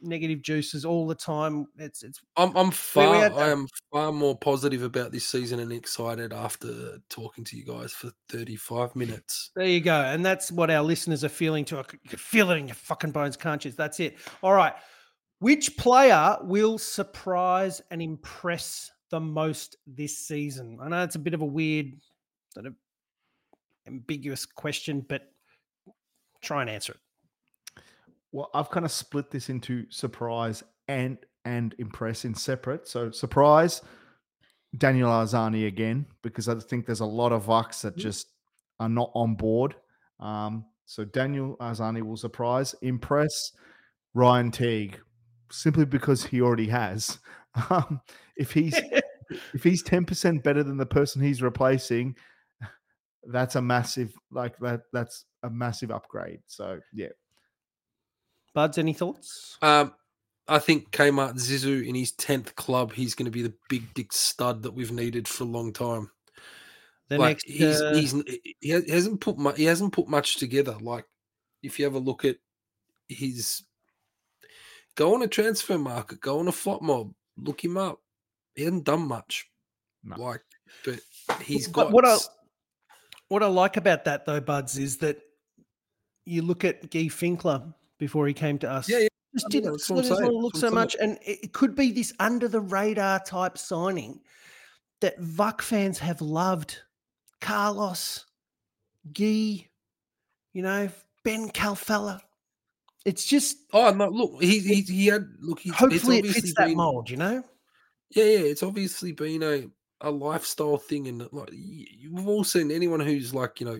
Speaker 1: negative juices all the time. It's it's
Speaker 2: I'm I'm far I am far more positive about this season and excited after talking to you guys for 35 minutes.
Speaker 1: there you go, and that's what our listeners are feeling c- you feel it in your fucking bones, can't you? That's it. All right. Which player will surprise and impress the most this season? I know it's a bit of a weird, sort of ambiguous question, but try and answer it.
Speaker 3: Well, I've kind of split this into surprise and and impress in separate. So surprise, Daniel Arzani again, because I think there's a lot of Vucks that
Speaker 1: Mm.
Speaker 3: just are not on board. Um, so Daniel Arzani will surprise, impress Ryan Teague, simply because he already has. <laughs> Um, if he's <laughs> if he's 10% better than the person he's replacing, that's a massive like that that's a massive upgrade. So yeah.
Speaker 1: Buds, any thoughts?
Speaker 2: Um, I think Kmart Zizou in his 10th club, he's going to be the big dick stud that we've needed for a long time.
Speaker 1: The
Speaker 2: like
Speaker 1: next,
Speaker 2: he's
Speaker 1: uh,
Speaker 2: he's he hasn't put mu- he hasn't put much together. Like if you have a look at his go on a transfer market, go on a flop mob, look him up. He hasn't done much.
Speaker 3: No.
Speaker 2: Like, but he's
Speaker 1: But
Speaker 2: got
Speaker 1: what I
Speaker 2: s-
Speaker 1: what I like about that though, Buds, is that you look at Guy Finkler before he came to us.
Speaker 2: Yeah, yeah.
Speaker 1: Just
Speaker 2: I
Speaker 1: didn't
Speaker 2: I'm
Speaker 1: doesn't look so much, and it could be this under the radar type signing that Vuck fans have loved. Carlos, Guy, you know, Ben Khalfallah. It's just
Speaker 2: Oh no! Look, he he, he had look. He's,
Speaker 1: hopefully it fits that
Speaker 2: been,
Speaker 1: mold, you know.
Speaker 2: Yeah, yeah. It's obviously been a a lifestyle thing, and like you've all seen anyone who's like you know,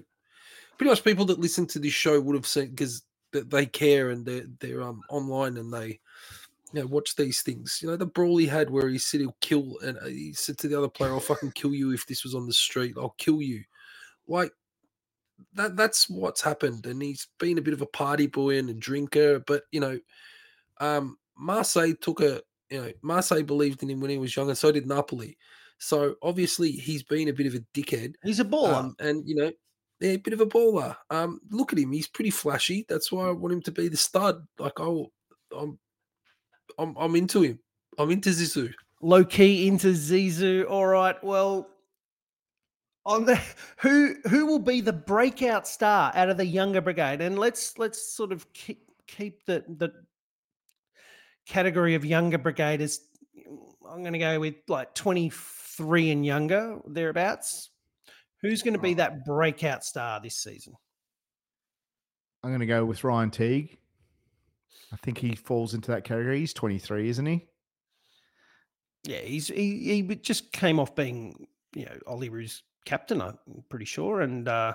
Speaker 2: pretty much people that listen to this show would have seen because they care and they're they're um online and they you know watch these things. You know the brawl he had where he said he'll kill and uh, he said to the other player, "I'll fucking kill you if this was on the street. I'll kill you." Like that that's what's happened and he's been a bit of a party boy and a drinker but you know um marseille took a you know marseille believed in him when he was young and so did napoli so obviously he's been a bit of a dickhead
Speaker 1: He's a baller.
Speaker 2: um, and you know yeah, a bit of a baller um look at him he's pretty flashy that's why i want him to be the stud like oh i'm i'm, I'm into him i'm into zizou
Speaker 1: low key into Zizou. All right, well, on the <laughs> who who will be the breakout star out of the younger brigade? And let's let's sort of keep keep the the category of younger brigade is. I'm going to go with like 23 and younger thereabouts. Who's going to be that breakout star this season?
Speaker 3: I'm going to go with Ryan Teague. I think he falls into that category. He's 23, isn't he?
Speaker 1: Yeah, he's he, he just came off being you know Olyroos captain. I'm pretty sure, and uh,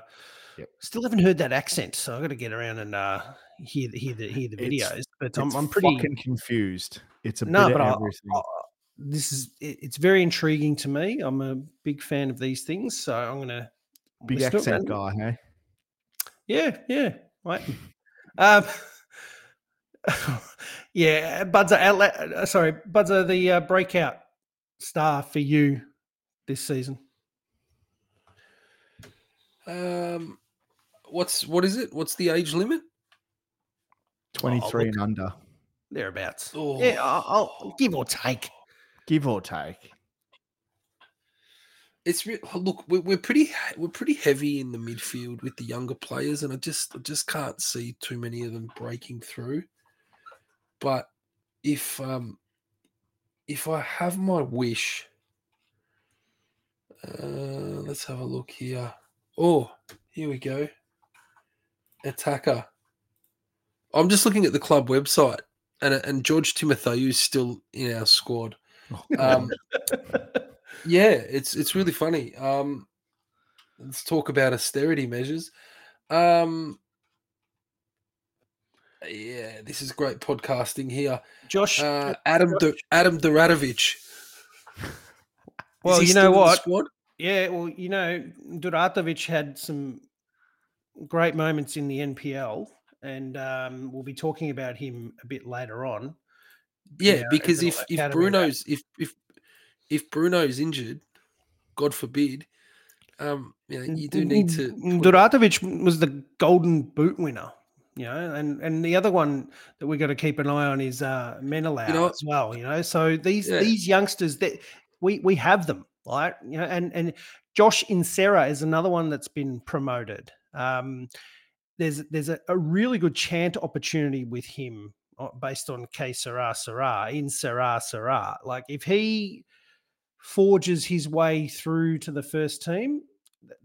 Speaker 3: Yep.
Speaker 1: still haven't heard that accent. So I've got to get around and uh, hear the hear the hear the
Speaker 3: It's-
Speaker 1: videos. But I'm, I'm pretty
Speaker 3: confused. It's a
Speaker 1: no,
Speaker 3: bit
Speaker 1: but
Speaker 3: of
Speaker 1: I,
Speaker 3: everything.
Speaker 1: I- this is it, it's very intriguing to me. I'm a big fan of these things, so I'm gonna
Speaker 3: Big
Speaker 1: listen to
Speaker 3: accent guy, hey?
Speaker 1: Yeah, yeah, right. <laughs> um, <laughs> yeah, Budza, outlet, uh, sorry, Budza, the uh, breakout star for you this season.
Speaker 2: um what's what is it what's the age limit
Speaker 3: 23 and under,
Speaker 1: Thereabouts.
Speaker 2: Oh.
Speaker 1: Yeah, I'll, I'll give or take.
Speaker 3: Give or take.
Speaker 2: it's re- look we're, pretty we're pretty heavy in the midfield with the younger players and i just I just can't see too many of them breaking through but if um if I have my wish, uh, let's have a look here. Oh, here we go. Attacker. I'm just looking at the club website, and and George Timotheou is still in our squad. <laughs> Um, yeah, it's it's really funny. Um, let's talk about austerity measures. Um, yeah, this is great podcasting here.
Speaker 1: Josh,
Speaker 2: Uh, Adam Do- Adam Duratovic.
Speaker 1: well,
Speaker 2: he
Speaker 1: you
Speaker 2: still
Speaker 1: know what?
Speaker 2: squad?
Speaker 1: Yeah, well, you know, Duratovic had some great moments in the NPL, and um, we'll be talking about him a bit later on.
Speaker 2: Yeah,
Speaker 1: know,
Speaker 2: because if if Bruno's if if if Bruno's injured, God forbid, um, you know, you do need to.
Speaker 1: Duratovic was the Golden Boot winner, you know, and and the other one that we've got to keep an eye on is uh, Menelau
Speaker 2: know-
Speaker 1: as well, you know. So these
Speaker 2: Yeah.
Speaker 1: these youngsters that we we have them, right? You know, and and Josh Insera is another one that's been promoted. Um, there's there's a, a really good chant opportunity with him based on K Sarah Sarah in Sarah Sarah. Like if he forges his way through to the first team,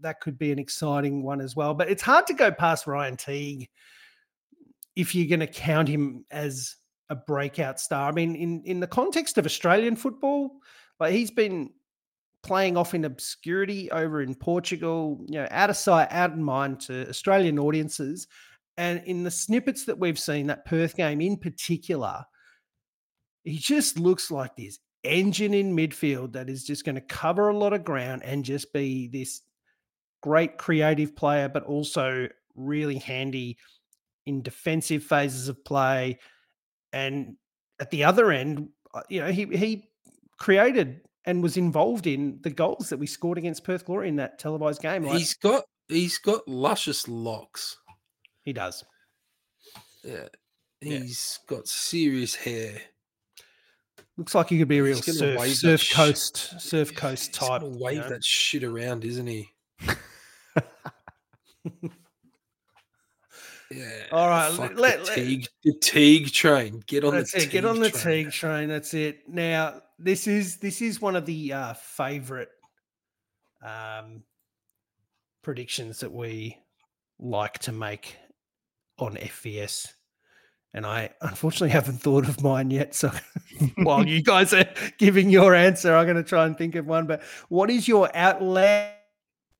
Speaker 1: that could be an exciting one as well. But it's hard to go past Ryan Teague if you're going to count him as a breakout star. I mean, in in the context of Australian football, like he's been playing off in obscurity over in Portugal, you know, out of sight, out of mind to Australian audiences. And in the snippets that we've seen, that Perth game in particular, he just looks like this engine in midfield that is just going to cover a lot of ground and just be this great creative player, but also really handy in defensive phases of play. And at the other end, uh, you know, he he created and was involved in the goals that we scored against Perth Glory in that televised game. Like,
Speaker 2: He's got he's got luscious locks.
Speaker 1: He does.
Speaker 2: Yeah,
Speaker 1: Yeah.
Speaker 2: he's got serious hair.
Speaker 1: Looks like he could be a real
Speaker 2: He's
Speaker 1: surf,
Speaker 2: wave
Speaker 1: surf
Speaker 2: sh-
Speaker 1: coast, surf coast
Speaker 2: He's
Speaker 1: type.
Speaker 2: gonna
Speaker 1: you
Speaker 2: wave
Speaker 1: know?
Speaker 2: that shit around, isn't he? <laughs> yeah.
Speaker 1: All right,
Speaker 2: fuck
Speaker 1: let-
Speaker 2: the
Speaker 1: let-
Speaker 2: the Teague train. Get on
Speaker 1: That's
Speaker 2: the
Speaker 1: it.
Speaker 2: Teague
Speaker 1: Get on the
Speaker 2: train.
Speaker 1: Teague train. That's it. Now, this is this is one of the uh, favorite um, predictions that we like to make on FVS, and I unfortunately <laughs> haven't thought of mine yet. So, <laughs> while you guys are giving your answer, I'm going to try and think of one. But what is your outland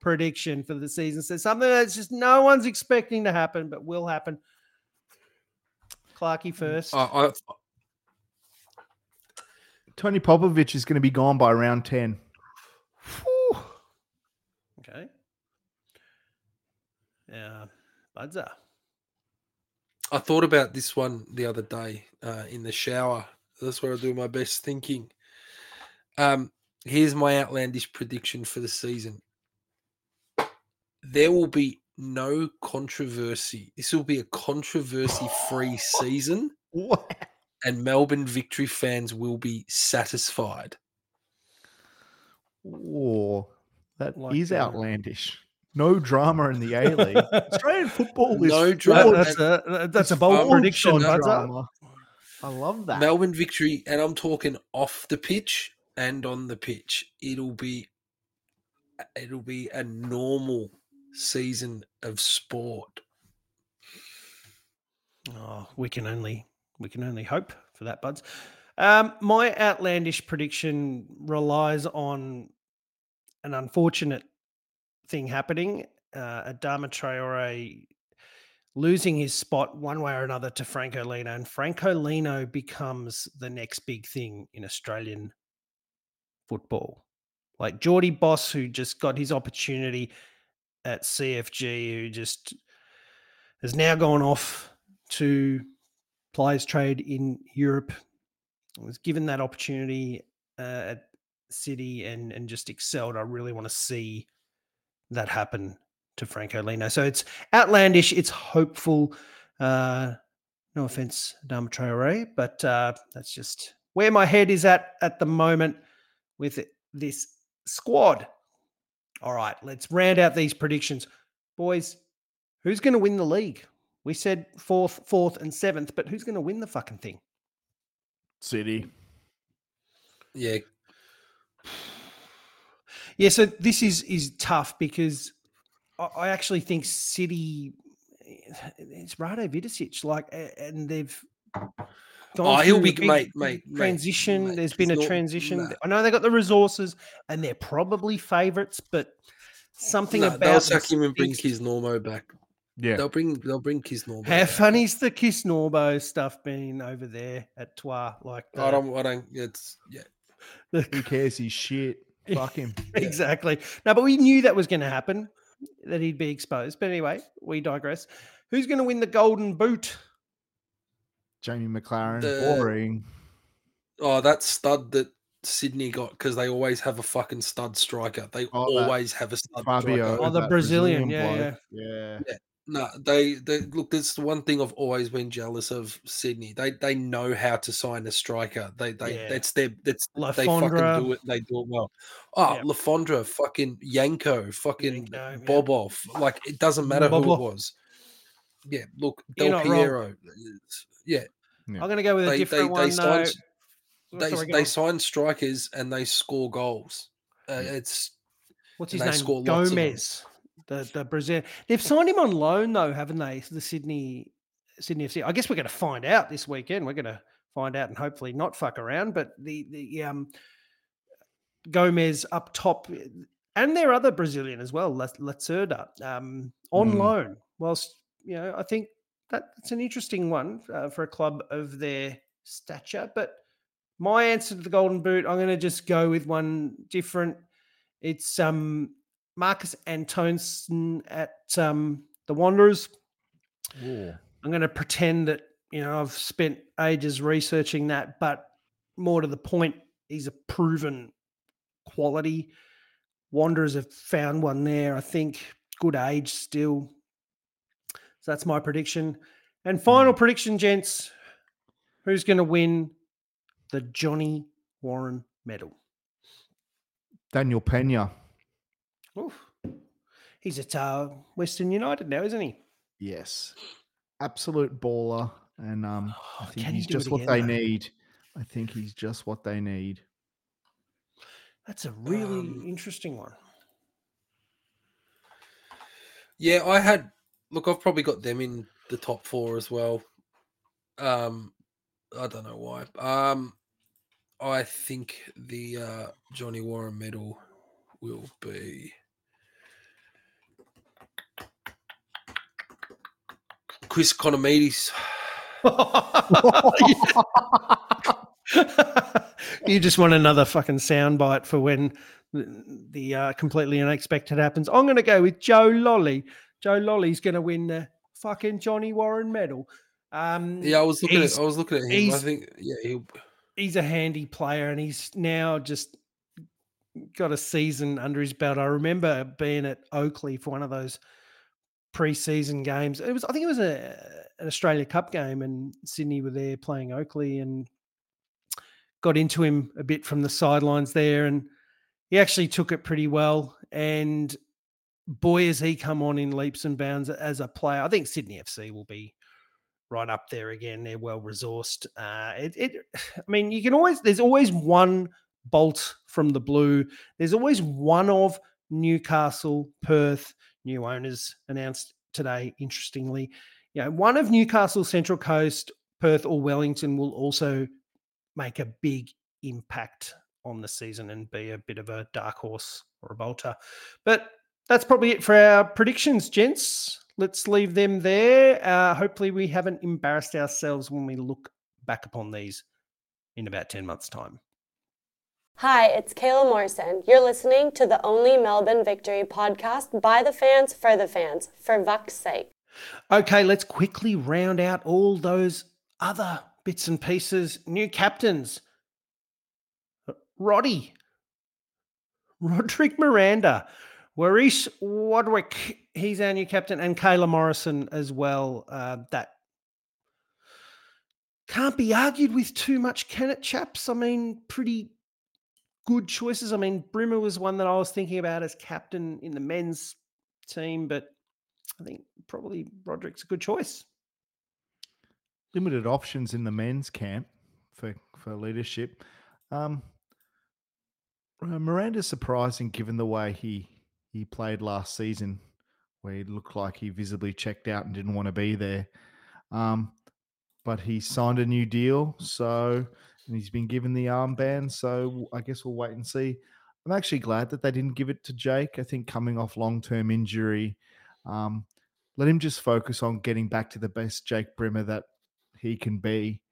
Speaker 1: prediction for the season? So something that's just no one's expecting to happen, but will happen. Clarky first.
Speaker 2: I, I,
Speaker 3: Tony Popovic is going to be gone by round 10.
Speaker 1: Whew. Okay. Yeah, Budzer.
Speaker 2: I thought about this one the other day uh, in the shower. That's where I do my best thinking. Um, here's my outlandish prediction for the season. There will be no controversy. This will be a controversy-free <laughs> season,
Speaker 3: What?
Speaker 2: and Melbourne Victory fans will be satisfied.
Speaker 3: Oh, that is
Speaker 1: Like, uh,
Speaker 3: outlandish. No drama in the A League. <laughs> Australian football is
Speaker 2: No drama.
Speaker 1: that's a that's a bold prediction,
Speaker 3: on
Speaker 1: Budzer.
Speaker 3: drama. I love that.
Speaker 2: Melbourne Victory, and I'm talking off the pitch and on the pitch. It'll be it'll be a normal season of sport.
Speaker 1: Oh, we can only we can only hope for that, buds. Um, my outlandish prediction relies on an unfortunate thing happening. Uh, Adama Traore losing his spot one way or another to Franco Lino, and Franco Lino becomes the next big thing in Australian football. Like Jordy Bos, who just got his opportunity at CFG, who just has now gone off to players trade in Europe. Was given that opportunity uh, at City and and just excelled. I really want to see that happen to Franco Lino. So it's outlandish. It's hopeful. Uh, no offense, Dama Traore, but uh, that's just where my head is at at the moment with this squad. All right, let's round out these predictions, boys. Who's going to win the league? We said fourth, fourth, and seventh, but who's going to win the fucking thing?
Speaker 3: City.
Speaker 2: Yeah,
Speaker 1: Yeah, so this is is tough because I, I actually think City it's Rado Vidosic, like, and they've gone
Speaker 2: Oh, he'll
Speaker 1: through
Speaker 2: be-
Speaker 1: a big
Speaker 2: mate, mate, mate,
Speaker 1: transition.
Speaker 2: mate,
Speaker 1: There's been a
Speaker 2: he's not-
Speaker 1: transition.
Speaker 2: nah.
Speaker 1: I know they got the resources, and they're probably favourites, but something
Speaker 2: no,
Speaker 1: about
Speaker 2: they'll suck him and bring
Speaker 1: stinks.
Speaker 2: Kisnorbo back.
Speaker 3: Yeah.
Speaker 2: They'll bring they'll bring Kisnorbo.
Speaker 1: How
Speaker 2: back.
Speaker 1: funny's the Kisnorbo stuff been over there at Troyes? Like,
Speaker 2: I don't. I don't. It's yeah.
Speaker 1: the-
Speaker 3: Who cares? He's shit. Fuck him. <laughs>
Speaker 1: exactly. No, but we knew that was going to happen, that he'd be exposed. But anyway, we digress. Who's going to win the Golden Boot?
Speaker 3: Jamie Maclaren.
Speaker 2: The-
Speaker 3: Boring.
Speaker 2: Oh, that stud that Sydney got because they always have a fucking stud striker. They
Speaker 3: Oh,
Speaker 2: always have a stud
Speaker 3: Fabio.
Speaker 2: striker.
Speaker 1: Oh, the
Speaker 3: that
Speaker 1: Brazilian, yeah,
Speaker 3: bloke. Yeah.
Speaker 2: No, they, they look. That's the one thing I've always been jealous of Sydney. They they know how to sign a striker. They they
Speaker 1: Yeah.
Speaker 2: that's their that's they fucking do it. They do it well. Oh,
Speaker 1: Yeah.
Speaker 2: Le Fondre, fucking Janko, fucking
Speaker 1: Janko, yeah.
Speaker 2: Bobô. Like it doesn't matter who it was. Yeah, look,
Speaker 1: You're
Speaker 2: Del. Piero. it's- Yeah,
Speaker 1: I'm going to go with a
Speaker 2: they they,
Speaker 1: different
Speaker 2: they
Speaker 1: one. though.
Speaker 2: sign
Speaker 1: Oh,
Speaker 2: they, they sign strikers and they score goals. Uh, It's
Speaker 1: What's his
Speaker 2: they
Speaker 1: name?
Speaker 2: score lots of them.
Speaker 1: Gomes, the the Brazilian. They've signed him on loan though, haven't they? The Sydney Sydney FC. I guess we're going to find out this weekend. We're going to find out and hopefully not fuck around. But the the um Gomes up top, and their other Brazilian as well, La- Lacerda, um, on
Speaker 3: Mm.
Speaker 1: loan. Whilst you know, I think that, that's an interesting one uh, for a club of their stature. But my answer to the Golden Boot, I'm going to just go with one different. It's um Marcus Antonsson at um the Wanderers.
Speaker 3: Ooh.
Speaker 1: I'm going to pretend that you know I've spent ages researching that, but more to the point, he's a proven quality. Wanderers have found one there. I think good age still. So that's my prediction. And final prediction, gents. Who's going to win the Johnny Warren Medal?
Speaker 3: Daniel Penha.
Speaker 1: Oof. He's at uh, Western United now, isn't he?
Speaker 3: Yes. Absolute baller. And um, I
Speaker 1: Oh,
Speaker 3: think
Speaker 1: can he
Speaker 3: he's just what
Speaker 1: again,
Speaker 3: they
Speaker 1: though?
Speaker 3: need. I think he's just what they need.
Speaker 1: That's a really
Speaker 2: Um,
Speaker 1: interesting one.
Speaker 2: Yeah, I had look. I've probably got them in the top four as well. Um, I don't know why. Um, I think the uh, Johnny Warren medal will be Chris Ikonomidis. <laughs>
Speaker 1: you just want another fucking soundbite for when the, the uh, completely unexpected happens. I'm going to go with Joe Lolley. Joe Lolley's going to win the fucking Johnny Warren medal. Um,
Speaker 2: Yeah, I was looking at. I was looking at him. I think. Yeah, he'll.
Speaker 1: he's a handy player and he's now just got a season under his belt. I remember being at Oakleigh for one of those pre-season games. It was I think it was a an Australia Cup game and Sydney were there playing Oakleigh and got into him a bit from the sidelines there and he actually took it pretty well and boy has he come on in leaps and bounds as a player. I think Sydney FC will be right up there again. They're well resourced. Uh, it, it, <sighs> I mean, you can always there's always one bolt from the blue. There's always one of Newcastle, Perth, new owners announced today. Interestingly, you know, one of Newcastle, Central Coast, Perth, or Wellington will also make a big impact on the season and be a bit of a dark horse or a bolter. But that's probably it for our predictions, gents. Let's leave them there. Uh, hopefully, we haven't embarrassed ourselves when we look back upon these in about 10 months' time.
Speaker 5: Hi, it's Kayla Morrison. You're listening to the Only Melbourne Victory podcast by the fans for the fans, for Vuck's sake.
Speaker 1: Okay, let's quickly round out all those other bits and pieces. New captains Roddy, Roderick Miranda, Warish Wadwick, he's our new captain, and Kayla Morrison as well. Uh, that can't be argued with too much, can it, chaps? I mean, pretty good choices. I mean, Brimmer was one that I was thinking about as captain in the men's team, but I think probably Roderick's a good choice.
Speaker 3: Limited options in the men's camp for, for leadership. Um, Uh, Miranda's surprising given the way he he played last season, where he looked like he visibly checked out and didn't want to be there. Um, but he signed a new deal, so and he's been given the armband. So I guess we'll wait and see. I'm actually glad that they didn't give it to Jake. I think coming off long term injury, um, let him just focus on getting back to the best Jake Brimmer that he can be.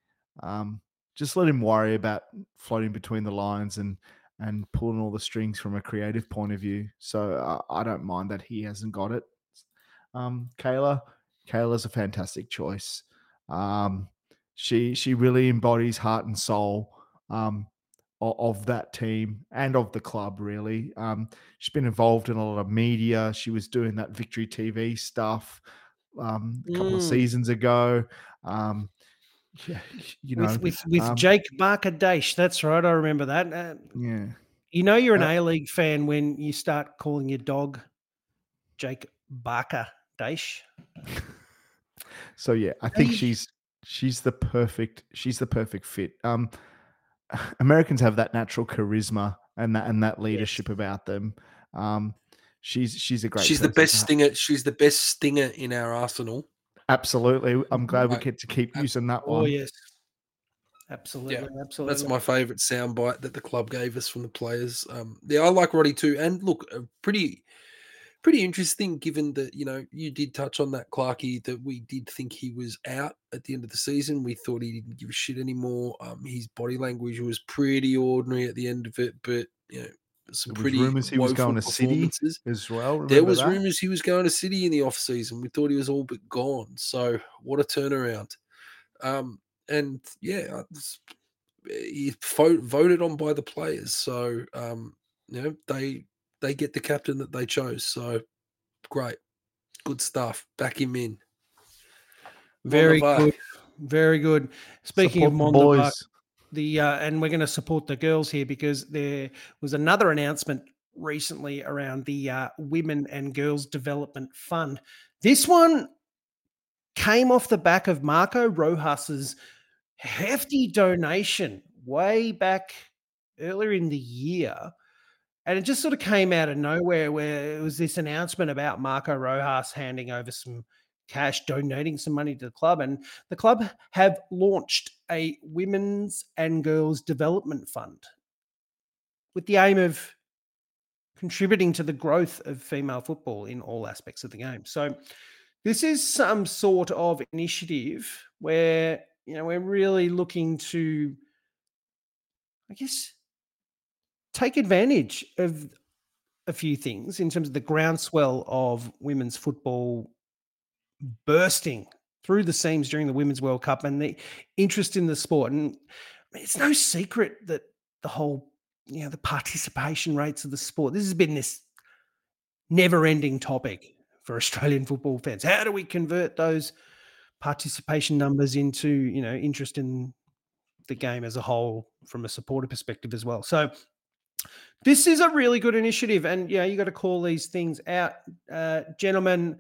Speaker 3: Um, just let him worry about floating between the lines and and pulling all the strings from a creative point of view. So uh, I don't mind that he hasn't got it. Um, Kayla, Kayla's a fantastic choice. Um, she she really embodies heart and soul um, of, of, that team and of the club. Really, um, she's been involved in a lot of media. She was doing that Victory TV stuff um, a couple mm. of seasons ago. Um, yeah, you know,
Speaker 1: with with, with um Jake Barker Dash. That's right. I remember that. Uh,
Speaker 3: yeah.
Speaker 1: You know you're an uh, A League fan when you start calling your dog Jake Barker Dash. <laughs>
Speaker 3: so yeah, I think she's she's the perfect she's the perfect fit. Um, <sighs> Americans have that natural charisma and that and that leadership yes. about them. Um, she's she's a great.
Speaker 2: She's the best stinger. She's the best stinger in our arsenal.
Speaker 3: Absolutely. I'm glad we get to keep using that
Speaker 1: oh,
Speaker 3: one.
Speaker 1: Oh, yes. Absolutely. Yeah, absolutely.
Speaker 2: That's my favourite soundbite that the club gave us from the players. Um, yeah, I like Roddy too. And look, pretty pretty interesting given that, you know, you did touch on that, Clarky, that we did think he was out at the end of the season. We thought he didn't give a shit anymore. Um, his body language was pretty ordinary at the end of it, but, you know, some pretty
Speaker 3: rumors he was going to City as well.
Speaker 2: Remember there was that? rumors he was going to City in the off season. We thought he was all but gone. So what a turnaround! Um, and yeah, he voted on by the players. So um, you know they they get the captain that they chose. So great, good stuff. Back him in.
Speaker 1: Very good. Very good. Speaking Support of Mondavak, the uh, and we're going to support the girls here because there was another announcement recently around the uh, Women and Girls Development Fund. This one came off the back of Marco Rojas's hefty donation way back earlier in the year. And it just sort of came out of nowhere where it was this announcement about Marco Rojas handing over some cash, donating some money to the club. And the club have launched a women's and girls development fund with the aim of contributing to the growth of female football in all aspects of the game. So this is some sort of initiative where you know we're really looking to I guess take advantage of a few things in terms of the groundswell of women's football bursting through the seams during the Women's World Cup and the interest in the sport. And it's no secret that the whole, you know, the participation rates of the sport, this has been this never ending topic for <laughs> Australian football fans. How do we convert those participation numbers into, you know, interest in the game as a whole from a supporter perspective as well? So, this is a really good initiative, and yeah, you got to call these things out, uh, gentlemen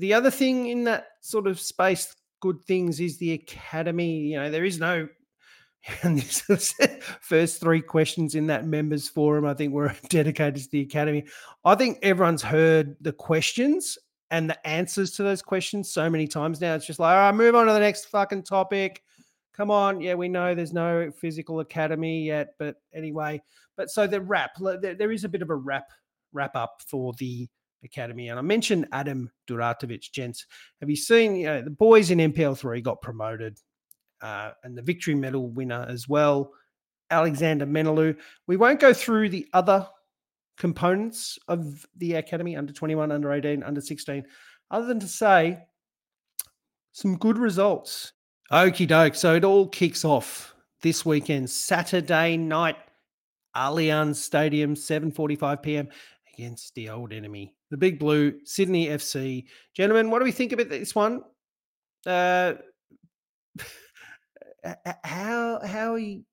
Speaker 1: the other thing in that sort of space, good things, is the academy. You know, there is no <laughs> and this first three questions in that members forum, I think, were <laughs> dedicated to the academy. I think everyone's heard the questions and the answers to those questions so many times now. It's just like, all right, move on to the next fucking topic. Come on. Yeah, we know there's no physical academy yet, but anyway. But so the wrap, there is a bit of a wrap wrap up for the Academy. And I mentioned Adam Duratovic, gents. Have you seen you know, the boys in NPL three got promoted uh, and the victory medal winner as well, Alexander Menelu. We won't go through the other components of the Academy under 21, under 18, under 16, other than to say some good results. Okie doke. So it all kicks off this weekend, Saturday night, Allianz Stadium, 7.45 p.m against the old enemy, the Big Blue, Sydney FC. Gentlemen, what do we think about this one? Uh, <laughs> how how are you?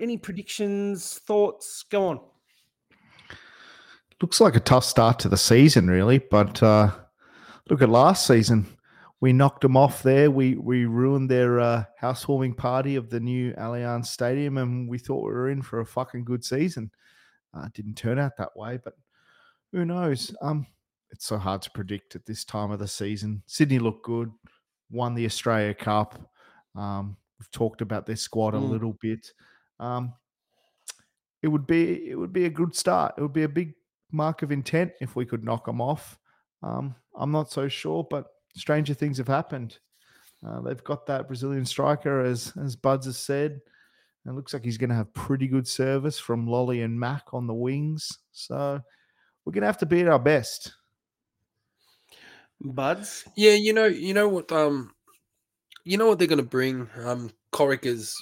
Speaker 1: Any predictions, thoughts? Go on.
Speaker 3: Looks like a tough start to the season, really. But uh, look at last season. We knocked them off there. We we ruined their uh, housewarming party of the new Allianz Stadium, and we thought we were in for a fucking good season. Uh, didn't turn out that way, but who knows? Um, it's so hard to predict at this time of the season. Sydney looked good, won the Australia Cup. Um, we've talked about their squad a
Speaker 1: Mm.
Speaker 3: little bit. Um, it would be it would be a good start. It would be a big mark of intent if we could knock them off. Um, I'm not so sure, but stranger things have happened. Uh, they've got that Brazilian striker, as as Buds has said. It looks like he's going to have pretty good service from Lolley and Mak on the wings. So we're going to have to be at our best.
Speaker 1: Buds.
Speaker 2: Yeah, you know, you know what, um, you know what they're going to bring. Um, Corica's,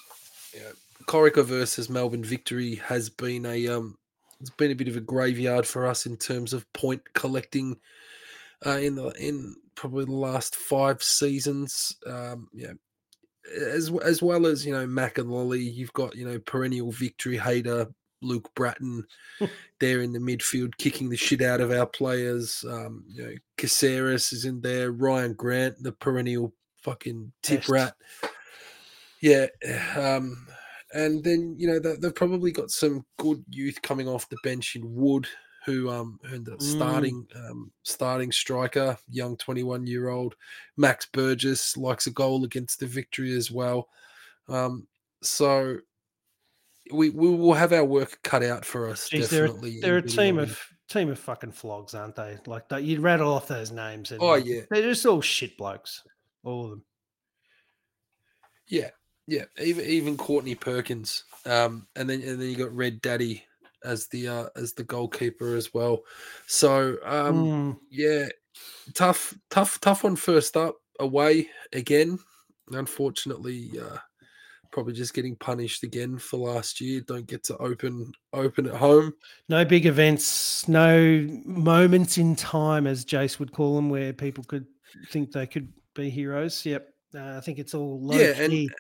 Speaker 2: yeah, Corica versus Melbourne victory has been a um, it's been a bit of a graveyard for us in terms of point collecting. Uh, in the in probably the last five seasons, um, yeah, as as well as you know Mak and Lolley, you've got you know perennial victory hater Luke Brattan <laughs> there in the midfield, kicking the shit out of our players. Um, you know, Caceres is in there. Rhyan Grant, the perennial fucking tip
Speaker 1: Best.
Speaker 2: rat. Yeah, um, and then you know they, they've probably got some good youth coming off the bench in Wood, who um ended up
Speaker 1: Mm.
Speaker 2: starting um starting striker, young twenty one year old Max Burgess likes a goal against the victory as well. Um, so we we will have our work cut out for us.
Speaker 1: Jeez, they're,
Speaker 2: definitely,
Speaker 1: they're a team of team of fucking flogs, aren't they? Like that, you'd rattle off those names. And
Speaker 2: Oh, yeah.
Speaker 1: they're just all shit blokes, all of them.
Speaker 2: Yeah, yeah. Even even Courtney Perkins, um, and then and then you got Red Daddy as the uh, as the goalkeeper as well. So um,
Speaker 1: Mm.
Speaker 2: yeah, tough, tough, tough one first up away again. Unfortunately, uh, probably just getting punished again for last year. Don't get to open open at home.
Speaker 1: No big events, no moments in time, as Jace would call them, where people could think they could be heroes. Yep, uh, I think it's all low
Speaker 2: Yeah, and-
Speaker 1: key.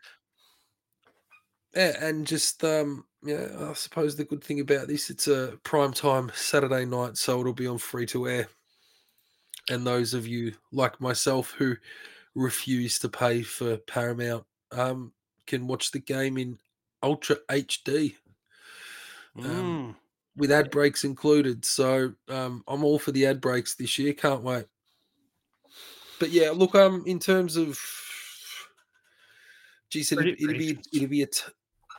Speaker 2: Yeah, and just um, yeah, I suppose the good thing about this, it's a prime time Saturday night, so it'll be on free to air. And those of you like myself who refuse to pay for Paramount um, can watch the game in Ultra HD um,
Speaker 1: Mm.
Speaker 2: with ad breaks included. So um, I'm all for the ad breaks this year. Can't wait. But yeah, look, um, in terms of, geez, it'd, it'd be it'd be a t-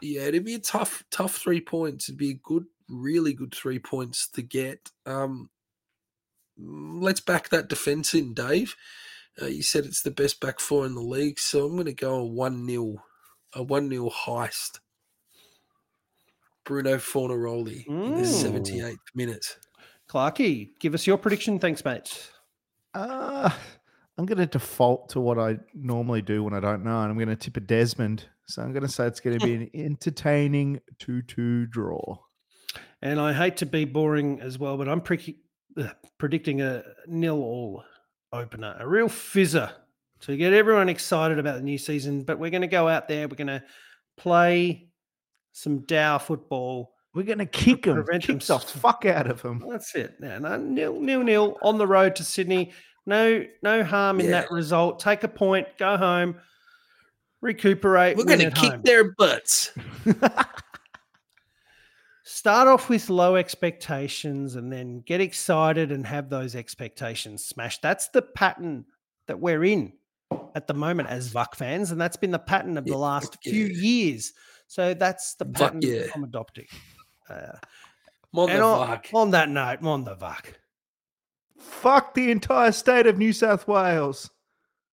Speaker 2: yeah, it'd be a tough tough three points. It'd be a good, really good three points to get. Um, mm, let's back that defense in, Dave. Uh, you said it's the best back four in the league, so I'm going to go a one 0 a one 0 heist. Bruno Fornaroli in the 78th minute.
Speaker 1: Clarky, give us your prediction. Thanks, mate.
Speaker 3: Uh, I'm going to default to what I normally do when I don't know, and I'm going to tip a Desmond. So I'm going to say it's going to be an entertaining 2 2 draw.
Speaker 1: And I hate to be boring as well, but I'm pre- uh, predicting a nil all opener, a real fizzer to get everyone excited about the new season. But we're going to go out there, we're going to play some Dow football.
Speaker 3: We're going to kick them,
Speaker 1: prevent them
Speaker 3: kick the fuck out of them.
Speaker 1: That's it. No, no, nil, nil, nil on the road to Sydney. No, no harm in that result. Take a point, go home, recuperate.
Speaker 2: We're going to kick
Speaker 1: home.
Speaker 2: their butts. <laughs>
Speaker 1: start off with low expectations and then get excited and have those expectations smashed. That's the pattern that we're in at the moment as VUC fans, and that's been the pattern of the
Speaker 2: Yeah,
Speaker 1: last
Speaker 2: fuck
Speaker 1: few years. So that's the
Speaker 2: Fuck
Speaker 1: pattern
Speaker 2: yeah.
Speaker 1: I'm adopting. Uh,
Speaker 2: Mon
Speaker 1: and
Speaker 2: the
Speaker 1: on, on that note, on the VUC.
Speaker 3: Fuck the entire state of New South Wales.